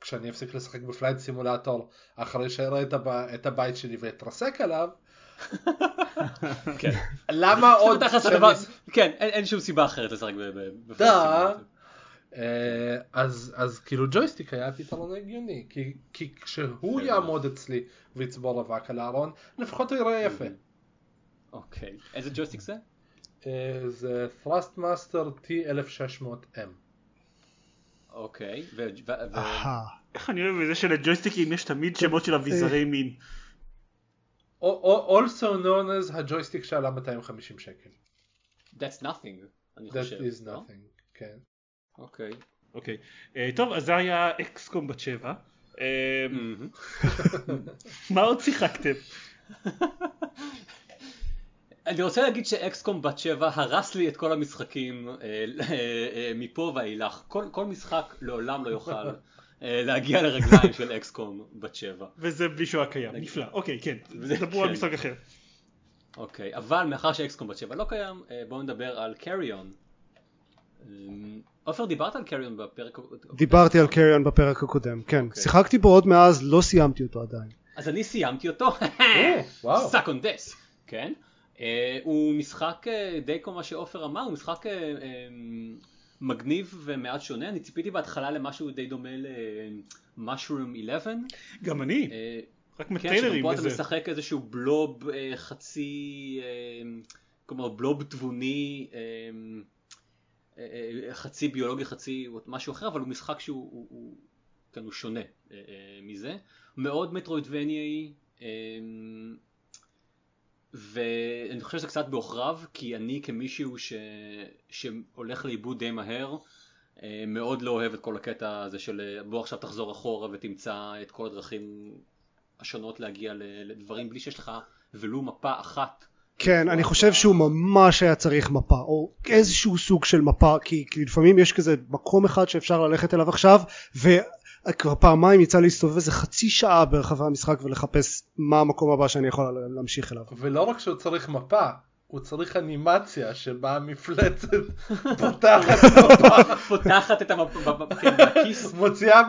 Speaker 4: כשאני אפסיק לשחק בפלייט סימולטור אחרי שאראה את, הב... את הבית שלי ואתרסק עליו.
Speaker 2: כן.
Speaker 4: למה עוד
Speaker 2: הדבר- כן, אין אין שום סיבה אחרת לשחק בפלייט. סימולטור.
Speaker 4: אה, אז, אז כאילו ג'ויסטיק היה הפתרון הגיוני, כי, כי כשהוא
Speaker 2: כן.
Speaker 4: יעמוד אצלי ויצבור אבק על הארון, לפחות הוא יראה יפה.
Speaker 2: אוקיי, איזה ג'ויסטיק זה?
Speaker 4: אה, זה Thrustmaster T1600M.
Speaker 2: אוקיי, ו-.
Speaker 1: איך אני אוהב את זה שלג'ויסטיקים יש תמיד שמות של אביזרי מין
Speaker 4: also known as הג'ויסטיק שעלה 250 שקל.
Speaker 2: That's nothing, אני
Speaker 4: That
Speaker 2: חושב.
Speaker 4: is
Speaker 2: לא?
Speaker 4: nothing, כן.
Speaker 2: אוקיי.
Speaker 1: אוקיי. אה, טוב, אז זה היה אקסקום בת שבע. אה. מה עוד שיחקתם?
Speaker 2: אני רוצה להגיד שאקסקום בת שבע הרס לי את כל המשחקים אה, אה, אה, מפה ואילך. כל, כל משחק לעולם לא יוכל להגיע לרגליים של אקסקום בת שבע.
Speaker 1: וזה בלי שהוא היה קיים. נפלא. אוקיי, כן.
Speaker 2: זה-
Speaker 1: דברו על
Speaker 2: כן.
Speaker 1: משחק אחר.
Speaker 2: אוקיי, אבל מאחר שאקסקום בת שבע לא קיים, בואו נדבר על קריון. עופר, דיברת על קריון בפרק... הקודם?
Speaker 3: דיברתי על קריון בפרק הקודם, כן.
Speaker 2: אוקיי.
Speaker 3: שיחקתי בו עוד מאז, לא סיימתי אותו עדיין.
Speaker 2: אז אני סיימתי אותו.
Speaker 4: וואו.
Speaker 2: סאק און דס. כן. אה, הוא משחק אה, די כמו מה שעופר אמר, הוא משחק אה, מגניב ומעט שונה. אני ציפיתי בהתחלה למשהו די דומה ל-Mushroom 11.
Speaker 1: גם אני. רק
Speaker 2: כן,
Speaker 1: מטיילרים
Speaker 2: שגם פה אתה
Speaker 1: וזה.
Speaker 2: משחק איזשהו בלוב חצי, כלומר בלוב תבוני, חצי ביולוגי, חצי משהו אחר, אבל הוא משחק שהוא הוא, הוא, כן, הוא שונה מזה. מאוד מטרואידבניאי, אה, ואני חושב שזה קצת בעוכריו, כי אני כמישהו ש... שהולך לאיבוד די מהר, אה, מאוד לא אוהב את כל הקטע הזה של אה, בוא עכשיו תחזור אחורה ותמצא את כל הדרכים השונות להגיע לדברים בלי שיש לך ולו מפה אחת.
Speaker 3: כן, אני חושב שהוא ממש היה צריך מפה, או איזשהו סוג של מפה, כי, כי לפעמים יש כזה מקום אחד שאפשר ללכת אליו עכשיו, וכבר פעמיים יצא להסתובב איזה חצי שעה ברחבי המשחק ולחפש מה המקום הבא שאני יכול להמשיך אליו.
Speaker 4: ולא רק שהוא צריך מפה, הוא צריך אנימציה שבה המפלצת פותחת מפה,
Speaker 2: פותחת את המפה ב- ב- כן, בכיס.
Speaker 4: מוציאה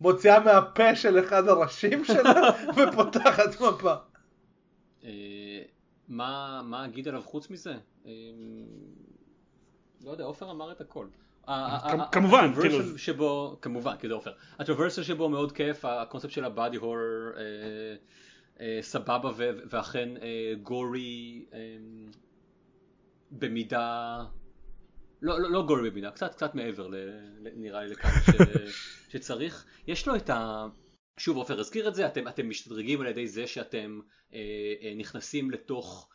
Speaker 4: מוציאה מהפה של אחד הראשים שלה ופותחת מפה.
Speaker 2: אה, מה מה אגיד עליו חוץ מזה? אה, לא יודע, עופר אמר את הכל.
Speaker 1: כמובן, כאילו.
Speaker 2: שבו, כמובן, כי זה עופר. הטרוורסל שבו מאוד כיף, הקונספט של הבאדי הורר אה, אה, סבבה ואכן אה, גורי במידה, לא, לא, לא גורי במידה, קצת מעבר נראה לי ש, שצריך. יש לו את ה... שוב עופר הזכיר את זה, אתם, אתם משתדרגים על ידי זה שאתם אה, אה, נכנסים לתוך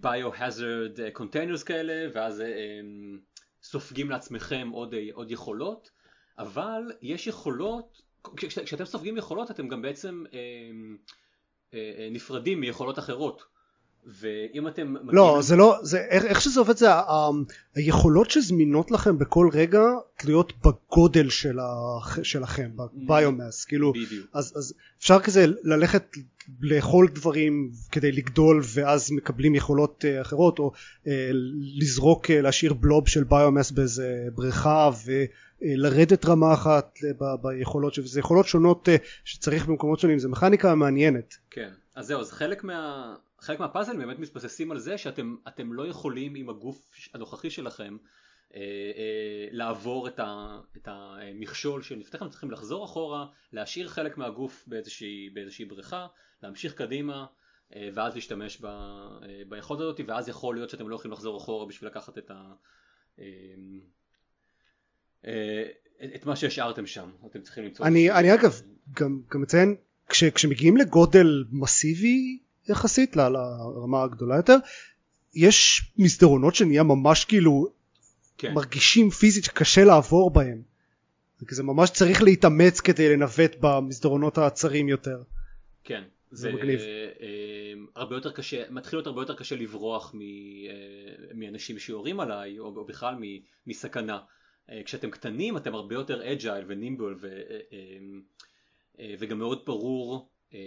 Speaker 2: ביו-hazard containers כאלה, ואז אה, אה, סופגים לעצמכם עוד, אה, עוד יכולות, אבל יש יכולות, כש- כשאתם סופגים יכולות אתם גם בעצם אה, אה, אה, נפרדים מיכולות אחרות. ואם אתם
Speaker 3: לא, זה לא, זה, איך, איך שזה עובד זה ה- ה- היכולות שזמינות לכם בכל רגע תלויות בגודל של ה, שלכם, בביומאס, כאילו,
Speaker 2: בדיוק.
Speaker 3: אז, אז אפשר כזה ללכת לאכול דברים כדי לגדול ואז מקבלים יכולות אה, אחרות או אה, לזרוק אה, להשאיר בלוב של ביומאס באיזה בריכה ולרדת רמה אחת אה, ב- ביכולות ש- וזה יכולות שונות אה, שצריך במקומות שונים זה מכניקה מעניינת
Speaker 2: כן, אז זהו, אז חלק, מה, חלק מהפאזל באמת מתבססים על זה שאתם אתם לא יכולים עם הגוף הנוכחי שלכם אה, אה, לעבור את, ה, את המכשול שלפניכם, צריכים לחזור אחורה, להשאיר חלק מהגוף באיזושהי, באיזושהי בריכה, להמשיך קדימה אה, ואז להשתמש ב, אה, ביכולת הזאת ואז יכול להיות שאתם לא יכולים לחזור אחורה בשביל לקחת את ה... אה, אה, את מה שהשארתם שם, אתם צריכים למצוא...
Speaker 3: אני, אני אגב גם, גם מציין כש, כשמגיעים לגודל מסיבי יחסית לרמה הגדולה יותר יש מסדרונות שנהיה ממש כאילו
Speaker 2: כן.
Speaker 3: מרגישים פיזית שקשה לעבור בהם זה ממש צריך להתאמץ כדי לנווט במסדרונות הצרים יותר
Speaker 2: כן,
Speaker 3: זה
Speaker 2: זה
Speaker 3: מגניב.
Speaker 2: אה, אה, הרבה יותר קשה, מתחיל להיות הרבה יותר קשה לברוח מ, אה, מאנשים שיורים עליי, או, או בכלל מ, מסכנה. אה, כשאתם קטנים אתם הרבה יותר אג'ייל ונימבל ו, אה, אה, אה, וגם מאוד ברור אה,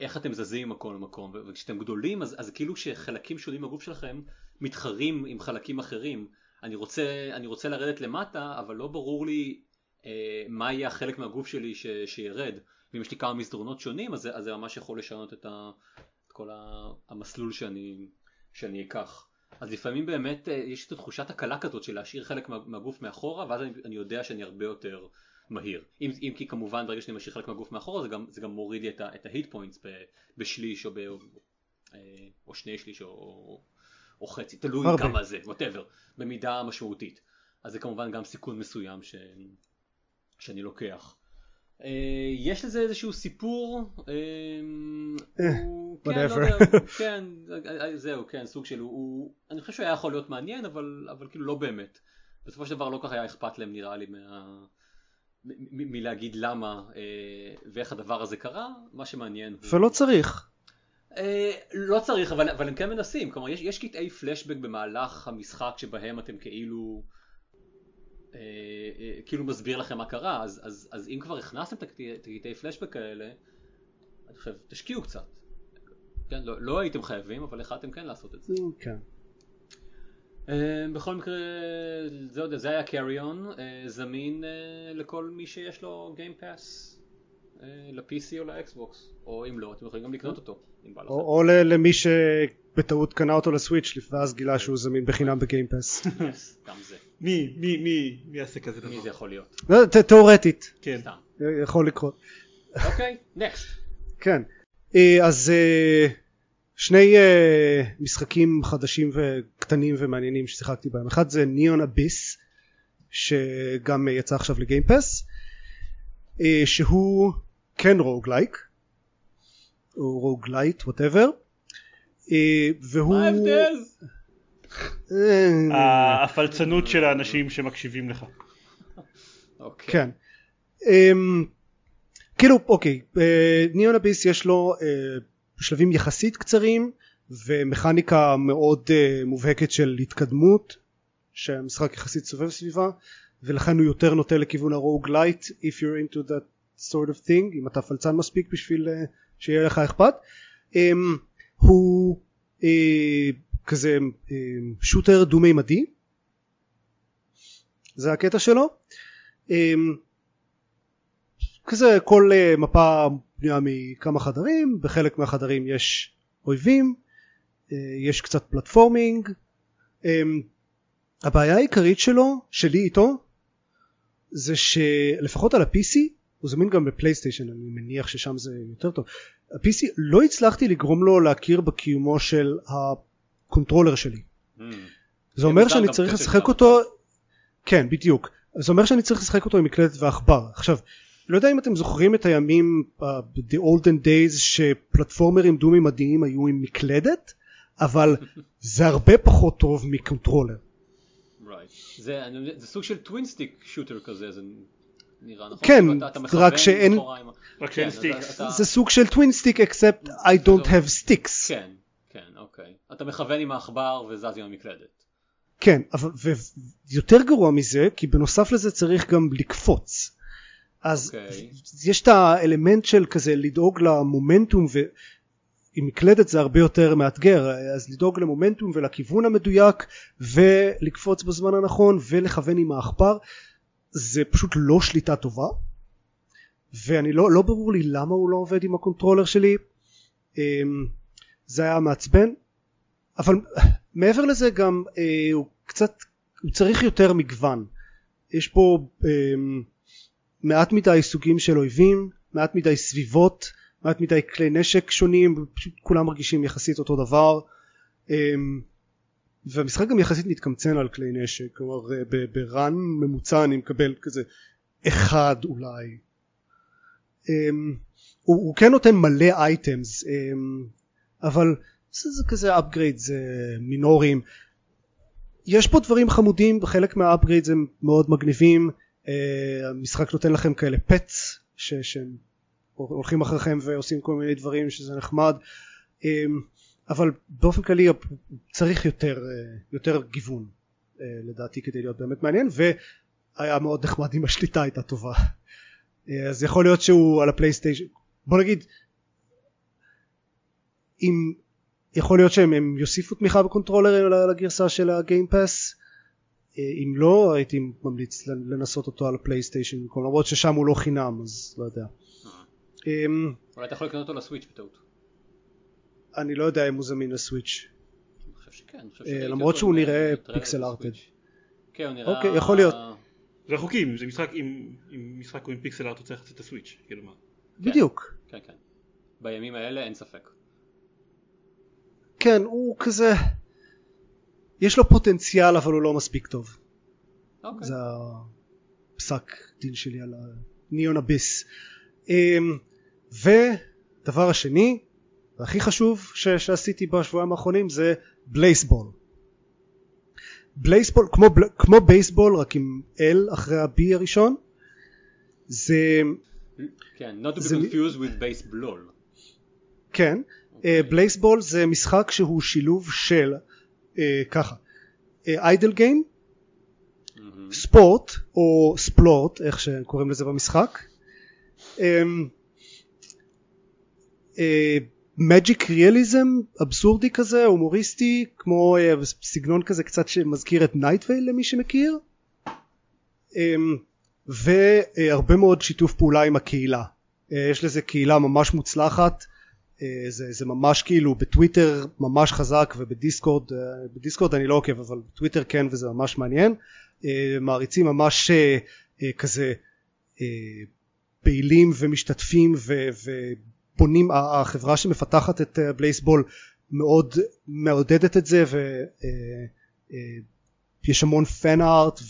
Speaker 2: איך אתם זזים ממקום למקום, וכשאתם גדולים אז, אז כאילו שחלקים שונים בגוף שלכם מתחרים עם חלקים אחרים. אני רוצה, אני רוצה לרדת למטה, אבל לא ברור לי אה, מה יהיה החלק מהגוף שלי ש, שירד. ואם יש לי כמה מסדרונות שונים אז אז זה ממש יכול לשנות את, ה, את כל ה, המסלול שאני, שאני אקח. אז לפעמים באמת אה, יש את תחושת הקלה כזאת של להשאיר חלק מה, מהגוף מאחורה ואז אני, אני יודע שאני הרבה יותר מהיר. אם, אם כי כמובן ברגע שאני משאיר חלק מהגוף מאחורה זה גם, זה גם מוריד לי את, את ההיט פוינטס בשליש או, ב, אה, או שני שליש או, או, או חצי, תלוי
Speaker 3: הרבה.
Speaker 2: כמה זה, whatever, במידה משמעותית. אז זה כמובן גם סיכון מסוים ש, שאני לוקח. אה, יש לזה איזשהו סיפור, אה, הוא- כן. לא יודע, כן, זהו, כן, סוג של, הוא- הוא, אני חושב שהוא היה יכול להיות מעניין, אבל אבל כאילו לא באמת. בסופו של דבר לא כל כך היה אכפת להם נראה לי מה... מלהגיד למה אה, ואיך הדבר הזה קרה, מה שמעניין הוא...
Speaker 3: ולא צריך.
Speaker 2: אה, לא צריך, אבל, אבל הם כן מנסים, כלומר יש, יש קטעי פלשבק במהלך המשחק שבהם אתם כאילו, אה, אה, כאילו מסביר לכם מה קרה, אז, אז, אז אם כבר הכנסתם את הקטעי פלשבק האלה, אני חושב, תשקיעו קצת. כן, לא, לא הייתם חייבים, אבל החלטתם כן לעשות את זה.
Speaker 3: כן.
Speaker 2: אה, בכל מקרה, זה, עוד- זה היה on, אה, זמין אה, לכל מי שיש לו Game Pass. אה, ל-PC או לאקסבוקס, או אם לא, אתם יכולים גם לקנות אותו, אם בא לכם.
Speaker 3: או למי שבטעות קנה אותו לסוויץ' ואז גילה שהוא זמין בחינם בגיימפס.
Speaker 2: Yes, גם זה.
Speaker 1: מי, מי, מי, מי יעשה כזה דבר?
Speaker 2: מי זה יכול להיות?
Speaker 3: לא, ת- תיאורטית
Speaker 1: כן.
Speaker 3: יכול לקרות.
Speaker 2: אוקיי, נקסט.
Speaker 3: כן. אז שני אה, משחקים חדשים וקטנים ומעניינים ששיחקתי בהם. אחד זה ניאון אביס שגם אה, יצא עכשיו לגיימפס אה, שהוא כן roguelike או roguelite whatever והוא
Speaker 2: מה ההבדל?
Speaker 3: אה,
Speaker 1: הפלצנות של האנשים שמקשיבים לך.
Speaker 2: אוקיי.
Speaker 3: כן. אמ, כאילו אוקיי ניאון אביס יש לו אה, שלבים יחסית קצרים ומכניקה מאוד אה, מובהקת של התקדמות שהמשחק יחסית סובב סביבה ולכן הוא יותר נוטה לכיוון ה roguelite if you're into that sort of thing אם אתה פלצן מספיק בשביל אה, שיהיה לך אכפת. אמ, הוא אה, כזה אה, shooter דו מימדי זה הקטע שלו. אמ, כזה כל אה, מפה בנויה מכמה חדרים בחלק מהחדרים יש אויבים אה, יש קצת platforming. אמ, הבעיה העיקרית שלו שלי איתו זה שלפחות על ה-PC הוא זמין גם בפלייסטיישן אני מניח ששם זה יותר טוב. ה-PC לא הצלחתי לגרום לו להכיר בקיומו של ה controller שלי.
Speaker 2: Hmm.
Speaker 3: זה אומר שאני צריך לשחק. אותו כן בדיוק. זה אומר שאני צריך לשחק אותו עם מקלדת ועכבר. עכשיו לא יודע אם אתם זוכרים את הימים uh, the olden days שפלטפורמרים דו מימדיים היו עם מקלדת אבל זה הרבה פחות טוב מ controller
Speaker 2: Right. זה זה סוג של twin stick shooter כזה, זה נראה נכון?
Speaker 3: כן,
Speaker 2: אתה- אתה מכוון
Speaker 3: רק שאין-
Speaker 1: רק שאין
Speaker 2: sticks.
Speaker 3: זה סוג של twin stick except I don't have sticks
Speaker 2: כן, כן, אוקיי. אתה מכוון עם העכבר וזז עם המקלדת.
Speaker 3: כן אבל ויותר גרוע מזה כי בנוסף לזה צריך גם לקפוץ אז
Speaker 2: אוקיי.
Speaker 3: יש את האלמנט של כזה לדאוג למומנטום ועם מקלדת זה הרבה יותר מאתגר אז לדאוג למומנטום ולכיוון המדויק ולקפוץ בזמן הנכון ולכוון עם העכבר זה פשוט לא שליטה טובה. ואני לא, לא ברור לי למה הוא לא עובד עם ה controller שלי. אמ, זה היה מעצבן. אבל מעבר לזה גם אה, הוא קצת הוא צריך יותר מגוון. יש פה אה, מעט מדי סוגים של אויבים מעט מדי סביבות מעט מדי כלי נשק שונים פשוט כולם מרגישים יחסית אותו דבר. אה, והמשחק גם יחסית מתקמצן על כלי נשק כלומר אה, ב run ממוצע אני מקבל כזה אחד אולי. אה, הוא, הוא כן נותן מלא items אה, אבל זה, זה כזה upgrades מינוריים יש פה דברים חמודים חלק מהאפגריידס הם מאוד מגניבים המשחק נותן לכם כאלה ש- שהם הולכים אחריכם ועושים כל מיני דברים שזה נחמד. אה, אבל באופן כללי צריך יותר, אה, יותר גיוון אה, לדעתי כדי להיות באמת מעניין והיה מאוד נחמד אם השליטה הייתה טובה. אה, אז יכול להיות שהוא על הפלייסטיישן בוא נגיד אם יכול להיות שהם הם יוסיפו תמיכה ב controller לגרסה של הגיימפאס אם לא הייתי ממליץ לנסות אותו על הפלייסטיישן במקום למרות ששם הוא לא חינם אז לא יודע אמ,
Speaker 2: אולי אתה יכול לקנות אותו לסוויץ' בטעות.
Speaker 3: אני לא יודע אם הוא זמין לסוויץ' אה, למרות שהוא נראה
Speaker 2: אה,
Speaker 3: פיקסל. ארטד.
Speaker 2: כן.
Speaker 3: אוקיי, יכול להיות.
Speaker 1: זה חוקים, זה משחק עם משחק הוא עם פיקסל ארט הוא צריך לצאת את הסוויץ', כאילו מה.
Speaker 3: בדיוק
Speaker 2: כן, כן. בימים האלה אין ספק.
Speaker 3: כן הוא כזה יש לו פוטנציאל אבל הוא לא מספיק טוב.
Speaker 2: אוקיי.
Speaker 3: זה הפסק דין שלי על ניאון אביס אמ, ודבר השני והכי חשוב ש- שעשיתי בשבועיים האחרונים זה בלייסבול בלייסבול כמו, בל- כמו בייסבול רק עם L אחרי ה-B הראשון זה
Speaker 2: כן, not to be confused with base blol.
Speaker 3: כן אה, בלייסבול זה משחק שהוא שילוב של אה, ככה. איידל גיים ספורט או ספלורט איך שקוראים לזה במשחק. מג'יק ריאליזם אבסורדי כזה הומוריסטי כמו אה, סגנון כזה קצת שמזכיר את נייטוויל למי שמכיר. אמ, והרבה מאוד שיתוף פעולה עם הקהילה. אה, יש לזה קהילה ממש מוצלחת. אה, זה, זה ממש כאילו בטוויטר ממש חזק ובדיסקורד אה, בדיסקורד אני לא עוקב אבל בטוויטר כן וזה ממש מעניין. אה, מעריצים ממש אה, אה, כזה אה, פעילים ומשתתפים ו, ובונים החברה שמפתחת את אה, בלייסבול מאוד מעודדת את זה ויש המון פן ארט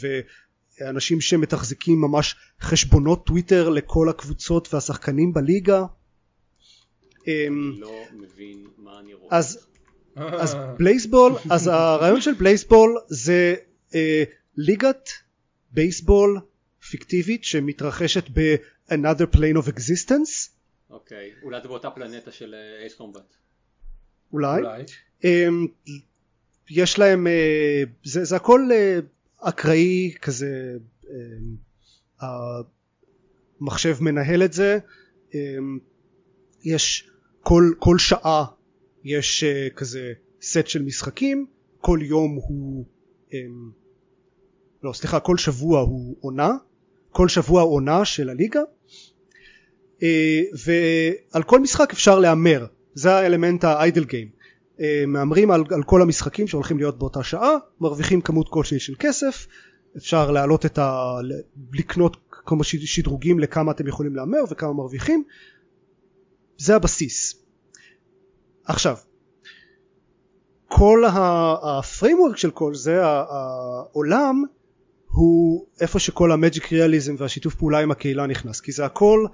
Speaker 3: ואנשים שמתחזקים ממש חשבונות טוויטר לכל הקבוצות והשחקנים בליגה אמ,
Speaker 2: לא מבין מה אני רואה.
Speaker 3: אז אז בלייסבול אז הרעיון של בלייסבול זה אה, ליגת בייסבול פיקטיבית שמתרחשת ב-another plane of existence.
Speaker 2: אוקיי, אולי זה באותה פלנטה של אייס קומבט.
Speaker 3: אולי. אמ, יש להם אה, זה, זה הכל אה, אקראי כזה אמ, המחשב מנהל את זה. אמ, יש כל, כל שעה יש אה, כזה סט של משחקים כל יום הוא אמ, לא סליחה כל שבוע הוא עונה כל שבוע עונה של הליגה אה, ועל כל משחק אפשר להמר. זה האלמנט האיידל גיים מהמרים על, על כל המשחקים שהולכים להיות באותה שעה מרוויחים כמות כלשהי של כסף אפשר להעלות את ה... לקנות כמו ש- שדרוגים לכמה אתם יכולים להמר וכמה מרוויחים זה הבסיס. עכשיו כל ה framework של כל זה העולם הוא איפה שכל ה magic realism והשיתוף פעולה עם הקהילה נכנס. כי זה הכל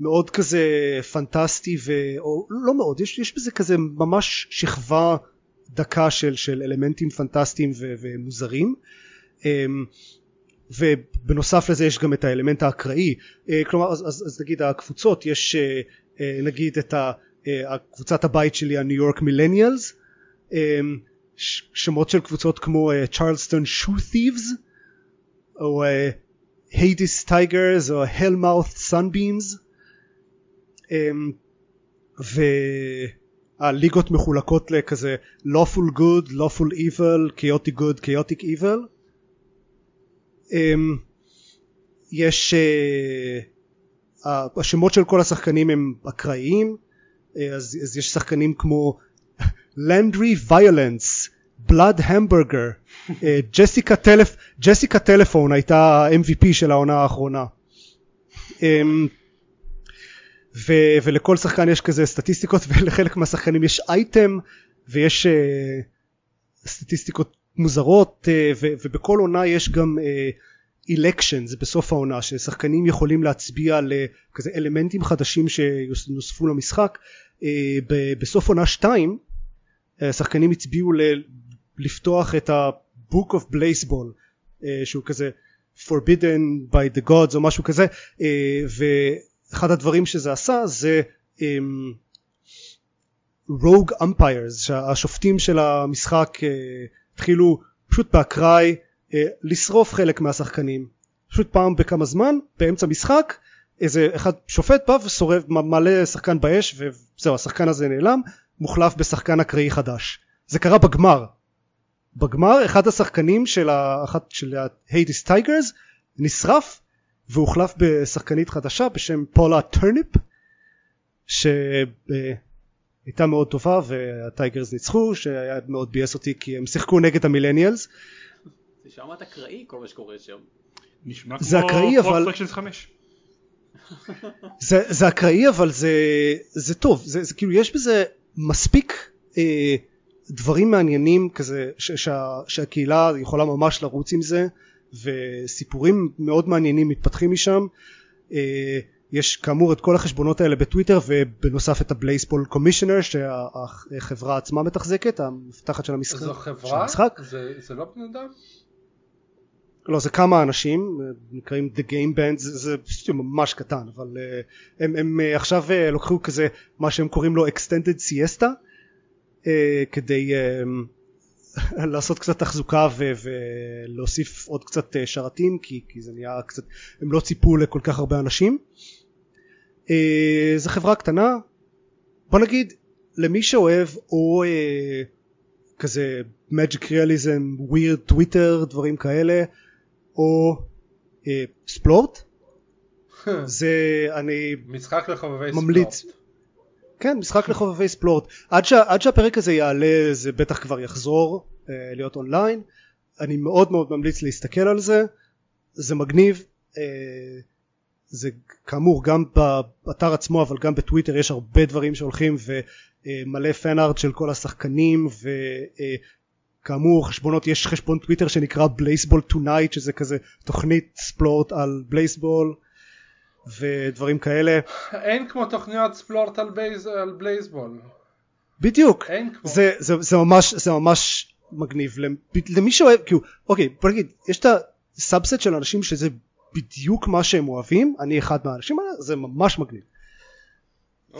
Speaker 3: מאוד כזה פנטסטי ו... או לא מאוד יש, יש בזה כזה ממש שכבה דקה של, של אלמנטים פנטסטיים ו, ומוזרים. אמ, ובנוסף לזה יש גם את האלמנט האקראי. אה, כלומר אז, אז, אז נגיד הקבוצות יש אה, נגיד את אה, קבוצת הבית שלי ה New York Millennials שמות של קבוצות כמו Charleston Shoe Thieves או Hades Tigers או Hellmouth Sunbeams אמ, והליגות מחולקות לכזה lawful good, lawful evil, chaotic good, chaotic evil. אמ, יש אה, השמות של כל השחקנים הם אקראיים אה, אז, אז יש שחקנים כמו לנדרי ויולנס בלאד המברגר ג'סיקה טלפ ג'סיקה טלפון הייתה ה-MVP של העונה האחרונה. אמ, ו, ולכל שחקן יש כזה סטטיסטיקות ולחלק מהשחקנים יש אייטם ויש uh, סטטיסטיקות מוזרות uh, ו, ובכל עונה יש גם אלקשן זה בסוף העונה ששחקנים יכולים להצביע לכזה אלמנטים חדשים שנוספו למשחק. ב, בסוף עונה 2 uh, שחקנים הצביעו לפתוח את ה-book of Blazeball שהוא כזה forbidden by the gods או משהו כזה. ואחד הדברים שזה עשה זה רוג אמפיירס שהשופטים של המשחק התחילו פשוט באקראי לשרוף חלק מהשחקנים. פשוט פעם בכמה זמן באמצע משחק איזה אחד שופט בא ושורף מעלה שחקן באש וזהו השחקן הזה נעלם מוחלף בשחקן אקראי חדש. זה קרה בגמר. בגמר אחד השחקנים של, האחת, של Hades Tigers נשרף והוחלף בשחקנית חדשה בשם Paula Turnip שהייתה מאוד טובה וה Tigers ניצחו שהיה מאוד ביאס אותי כי הם שיחקו נגד ה Millennials
Speaker 2: זה שמעת אקראי כל מה שקורה שם.
Speaker 1: נשמע
Speaker 3: זה
Speaker 1: כמו
Speaker 3: אקראי, אבל-
Speaker 1: פרופקשנס 5
Speaker 3: זה, זה אקראי אבל זה, זה טוב זה, זה כאילו יש בזה מספיק אה, דברים מעניינים כזה ש, שה, שהקהילה יכולה ממש לרוץ עם זה וסיפורים מאוד מעניינים מתפתחים משם אה, יש כאמור את כל החשבונות האלה בטוויטר ובנוסף את הבלייסבול קומישיונר שהחברה עצמה מתחזקת המפתחת של המשחק.
Speaker 4: זו
Speaker 3: של
Speaker 4: חברה?
Speaker 3: המשחק.
Speaker 4: זה, זה לא בן אדם?
Speaker 3: לא זה כמה אנשים נקראים The Game Band זה, זה פשוט ממש קטן אבל uh, הם, הם uh, עכשיו uh, לקחו כזה מה שהם קוראים לו Extended Siesta uh, כדי uh, לעשות קצת תחזוקה ו- ולהוסיף עוד קצת uh, שרתים כי, כי זה נהיה קצת הם לא ציפו לכל כך הרבה אנשים. uh, זו חברה קטנה. בוא נגיד למי שאוהב או uh, כזה magic realism weird טוויטר דברים כאלה או אה, ספלורט זה אני
Speaker 4: משחק לחובבי
Speaker 3: ממליץ.
Speaker 4: ספורט.
Speaker 3: כן משחק לחובבי splort עד, שה, עד שהפרק הזה יעלה זה בטח כבר יחזור אה, להיות אונליין. אני מאוד מאוד ממליץ להסתכל על זה. זה מגניב. אה, זה כאמור גם באתר עצמו אבל גם בטוויטר יש הרבה דברים שהולכים ומלא fan art של כל השחקנים ו... אה, כאמור חשבונות יש חשבון טוויטר שנקרא Blaseball Tonight שזה כזה תוכנית splort על Blaseball ודברים כאלה.
Speaker 4: אין כמו תוכניות splort על, בייז, על Blaseball.
Speaker 3: בדיוק.
Speaker 4: אין כמו.
Speaker 3: זה, זה, זה ממש זה ממש מגניב. למי שאוהב כאילו אוקיי בוא נגיד יש את ה subset של אנשים שזה בדיוק מה שהם אוהבים אני אחד מהאנשים האלה זה ממש מגניב.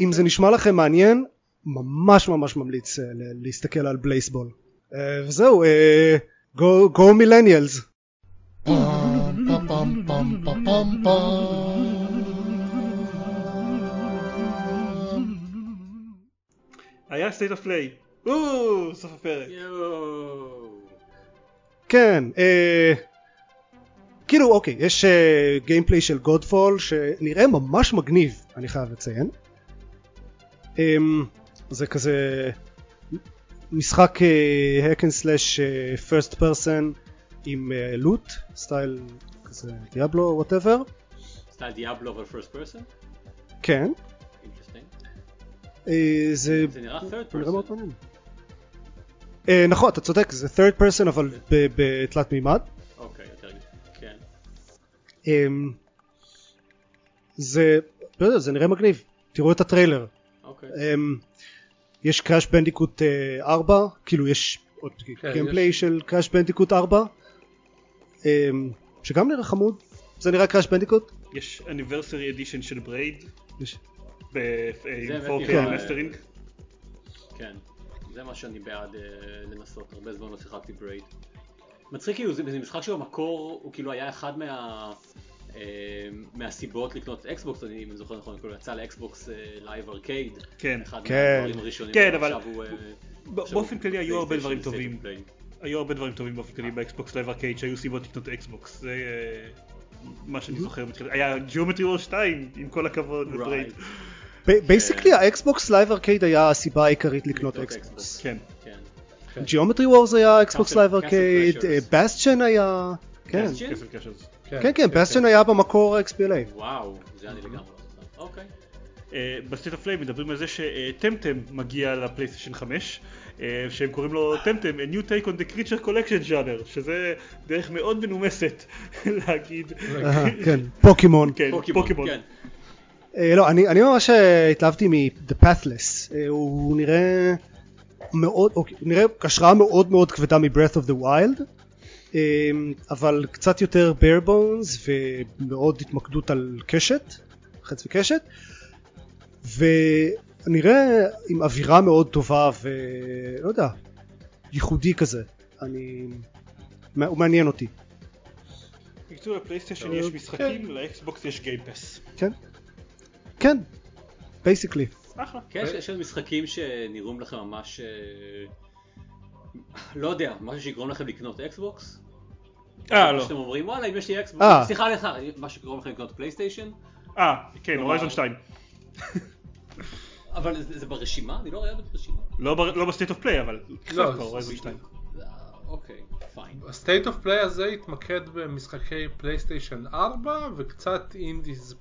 Speaker 3: אם זה נשמע לכם מעניין ממש ממש ממליץ אה, להסתכל על Blaseball וזהו אה, go go millennials
Speaker 1: היה state of play. או, סוף הפרק.
Speaker 3: כן אה, כאילו אוקיי יש גיימפליי של גודפול שנראה ממש מגניב אני חייב לציין אה, זה כזה משחק hack and slash אה, first person עם אה, loot style כזה Diablo whatever
Speaker 2: סטייל Diablo אבל first person?
Speaker 3: כן. אה, זה
Speaker 2: נראה third person.
Speaker 3: אה, נכון אתה צודק זה third person אבל ב- בתלת מימד
Speaker 2: אוקיי, יותר כן.
Speaker 3: אמ, זה לא יודע, זה נראה מגניב תראו את הטריילר
Speaker 2: אוקיי.
Speaker 3: יש Crash Bandicoot 4 כאילו יש עוד
Speaker 4: כן,
Speaker 3: gameplay
Speaker 4: יש.
Speaker 3: של Crash Bandicoot 4 אמ, שגם נראה חמוד זה נראה Crash Bandicoot
Speaker 1: יש anniversary edition של Braid.
Speaker 3: יש-
Speaker 1: ב-4K
Speaker 2: באמת
Speaker 3: כן.
Speaker 2: נראה-
Speaker 1: מסטרינג.
Speaker 2: כן. זה מה שאני בעד אה, לנסות, הרבה זמן לא שיחקתי Braid. מצחיק כאילו, זה משחק שבמקור הוא כאילו היה אחד מה... אה, מהסיבות לקנות Xbox, אני אם זוכר נכון, כאילו יצא ל Xbox Live Arcade,
Speaker 1: כן.
Speaker 2: אחד
Speaker 3: כן.
Speaker 2: מהדברים הראשונים,
Speaker 1: כן, אבל
Speaker 2: אה,
Speaker 1: באופן כללי היו הרבה דברים טובים. היו הרבה דברים טובים באופן כללי ב Xbox Live Arcade שהיו סיבות לקנות Xbox. זה אה, מה שאני זוכר בתחילת. היה Geometry Wars 2 עם כל הכבוד. basically
Speaker 3: ה Xbox Live Arcade היה הסיבה העיקרית לקנות Xbox
Speaker 1: כן.
Speaker 2: כן.
Speaker 3: Geometry Wars היה
Speaker 2: Xbox
Speaker 3: Live
Speaker 2: Arcade.
Speaker 3: בסטיין היה כן. כן כן בסטיין היה במקור XBLA
Speaker 2: וואו, זה אני לגמרי לא. אוקיי.
Speaker 1: ב State of Play מדברים על זה ש Temtem מגיע ל PlayStation 5 אה, שהם קוראים לו Temtem a new take on the creature collection genre שזה דרך מאוד מנומסת להגיד.
Speaker 3: אהה, כן Pokémon
Speaker 1: כן, Pokémon
Speaker 2: כן.
Speaker 3: אה, לא אני אני ממש אה, התלהבתי מ-The Pathless. אה, הוא נראה מאוד אוקיי, נראה השראה מאוד מאוד כבדה מ-Breath of the Wild. אה, אבל קצת יותר bare bones ומאוד התמקדות על קשת חץ וקשת ונראה עם אווירה מאוד טובה ולא יודע ייחודי כזה. אני הוא מעניין אותי.
Speaker 1: בקיצור לפלייסטיישן יש משחקים לאקסבוקס יש גיימפס
Speaker 3: כן. כן basically
Speaker 1: אחלה.
Speaker 2: כן, יש- משחקים שנראים לכם ממש... אה, לא יודע, משהו שיגרום לכם לקנות Xbox?
Speaker 1: אה לא
Speaker 2: שאתם אומרים וואלה אם יש לי Xbox,
Speaker 3: אה.
Speaker 2: סליחה לך, משהו שיגרום לכם לקנות PlayStation?
Speaker 1: אה כן Horizon
Speaker 2: מה?
Speaker 1: 2
Speaker 2: אבל זה ברשימה? אני לא רואה את זה ברשימה.
Speaker 1: לא לא ב State of Play אבל
Speaker 4: לא,
Speaker 1: כבר Horizon 2
Speaker 2: אה, אוקיי, fine.
Speaker 4: ה State of Play הזה התמקד במשחקי PlayStation 4 וקצת indies.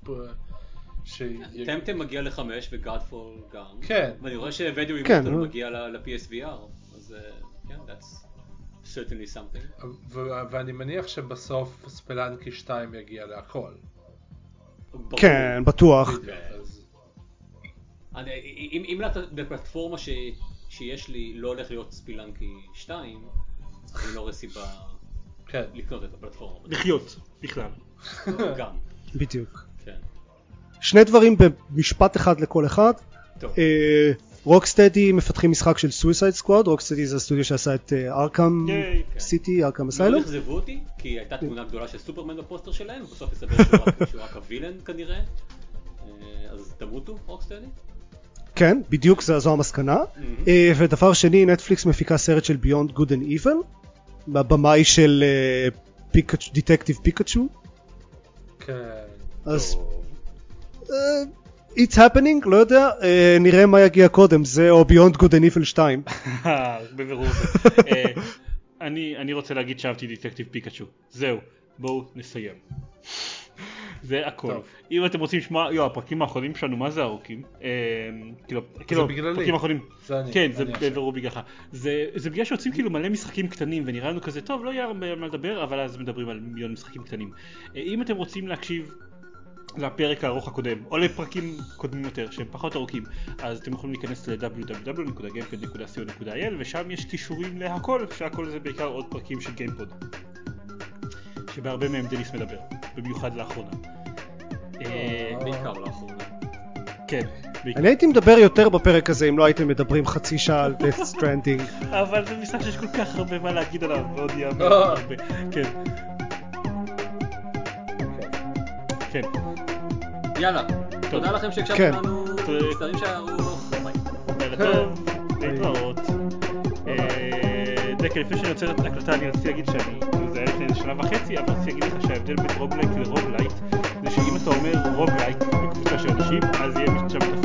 Speaker 4: ש...
Speaker 2: טמטם מגיע לחמש וגאדפול גם.
Speaker 4: כן.
Speaker 2: ואני רואה שווידאו
Speaker 3: כן,
Speaker 2: אימוטל. מגיע ל-PSVR. אז אה, כן, that's certainly something.
Speaker 4: ו- ואני מניח שבסוף ספלנקי 2 יגיע להכל.
Speaker 3: כן, בטוח.
Speaker 2: אם בפלטפורמה ש- שיש לי לא הולך להיות ספילנקי 2, אז אני לא רואה סיבה
Speaker 4: כן.
Speaker 2: לקנות את הפלטפורמה.
Speaker 1: לחיות בכלל.
Speaker 2: גם,
Speaker 3: בדיוק.
Speaker 2: כן.
Speaker 3: שני דברים במשפט אחד לכל אחד.
Speaker 2: טוב.
Speaker 3: Rocksteady מפתחים משחק של Suicide Squad, Rocksteady זה הסטודיו שעשה את Arkham
Speaker 1: ייי.
Speaker 3: City, Arkham
Speaker 2: מאוד
Speaker 3: Asylum.
Speaker 2: אכזבו אותי, כי הייתה תמונה גדולה של סופרמן בפוסטר שלהם, ובסוף הסתבר שהוא רק- ה villain כנראה. אה, אז תמותו, Rocksteady?
Speaker 3: כן, בדיוק זו המסקנה. אה, ודבר שני, נטפליקס מפיקה סרט של Beyond Good and Evil, מהבמאי של דיטקטיב פיקאצ'ו.
Speaker 4: כן.
Speaker 3: אז אה, It's happening, לא יודע, אה, נראה מה יגיע קודם, זה או Beyond Good and Evil 2.
Speaker 1: בבירור. אה, אני אני רוצה להגיד שאהבתי דטקטיב פיקאצ'ו. זהו, בואו נסיים. זה הכל.
Speaker 4: טוב.
Speaker 1: אם אתם רוצים לשמוע, יו, הפרקים האחרונים שלנו מה זה ארוכים? אה, כאילו, כאילו. הפרקים האחרונים,
Speaker 4: זה אני.
Speaker 1: כן, זה. בבירור בגללך. זה זה בגלל שיוצאים כאילו מלא משחקים קטנים ונראה לנו כזה, טוב, לא יהיה הרבה מה לדבר, אבל אז מדברים על מיליון משחקים קטנים. אה, אם אתם רוצים להקשיב לפרק הארוך הקודם, או לפרקים קודמים יותר, שהם פחות ארוכים, אז אתם יכולים להיכנס ל-www.gamepad.co.il ושם יש קישורים להכל, שהכל זה בעיקר עוד פרקים של גיימפוד. שבהרבה מהם דניס מדבר, במיוחד לאחרונה. אה,
Speaker 2: בעיקר לאחרונה.
Speaker 1: כן.
Speaker 3: אני הייתי מדבר יותר בפרק הזה אם לא הייתם מדברים חצי שעה על Death Stranding.
Speaker 1: אבל זה משחק שיש כל כך הרבה מה להגיד עליו, ועוד יהיה הרבה.
Speaker 4: אה.
Speaker 1: הרבה. כן, כן.
Speaker 2: יאללה, תודה לכם
Speaker 3: כן.
Speaker 2: שהקשבתם לנו,
Speaker 1: תודה.
Speaker 2: מצטערים שהערו, ביי.
Speaker 1: לילה טוב, להתראות. אה, דקה, לפני שאני עוצר את ההקלטה אני רציתי להגיד שאני, זה היה לפני שנה וחצי, אבל רציתי להגיד לך שההבדל בין roguelike ל roguelite זה שאם אתה אומר roguelike בקבוצה של אנשים, אז יהיה שם את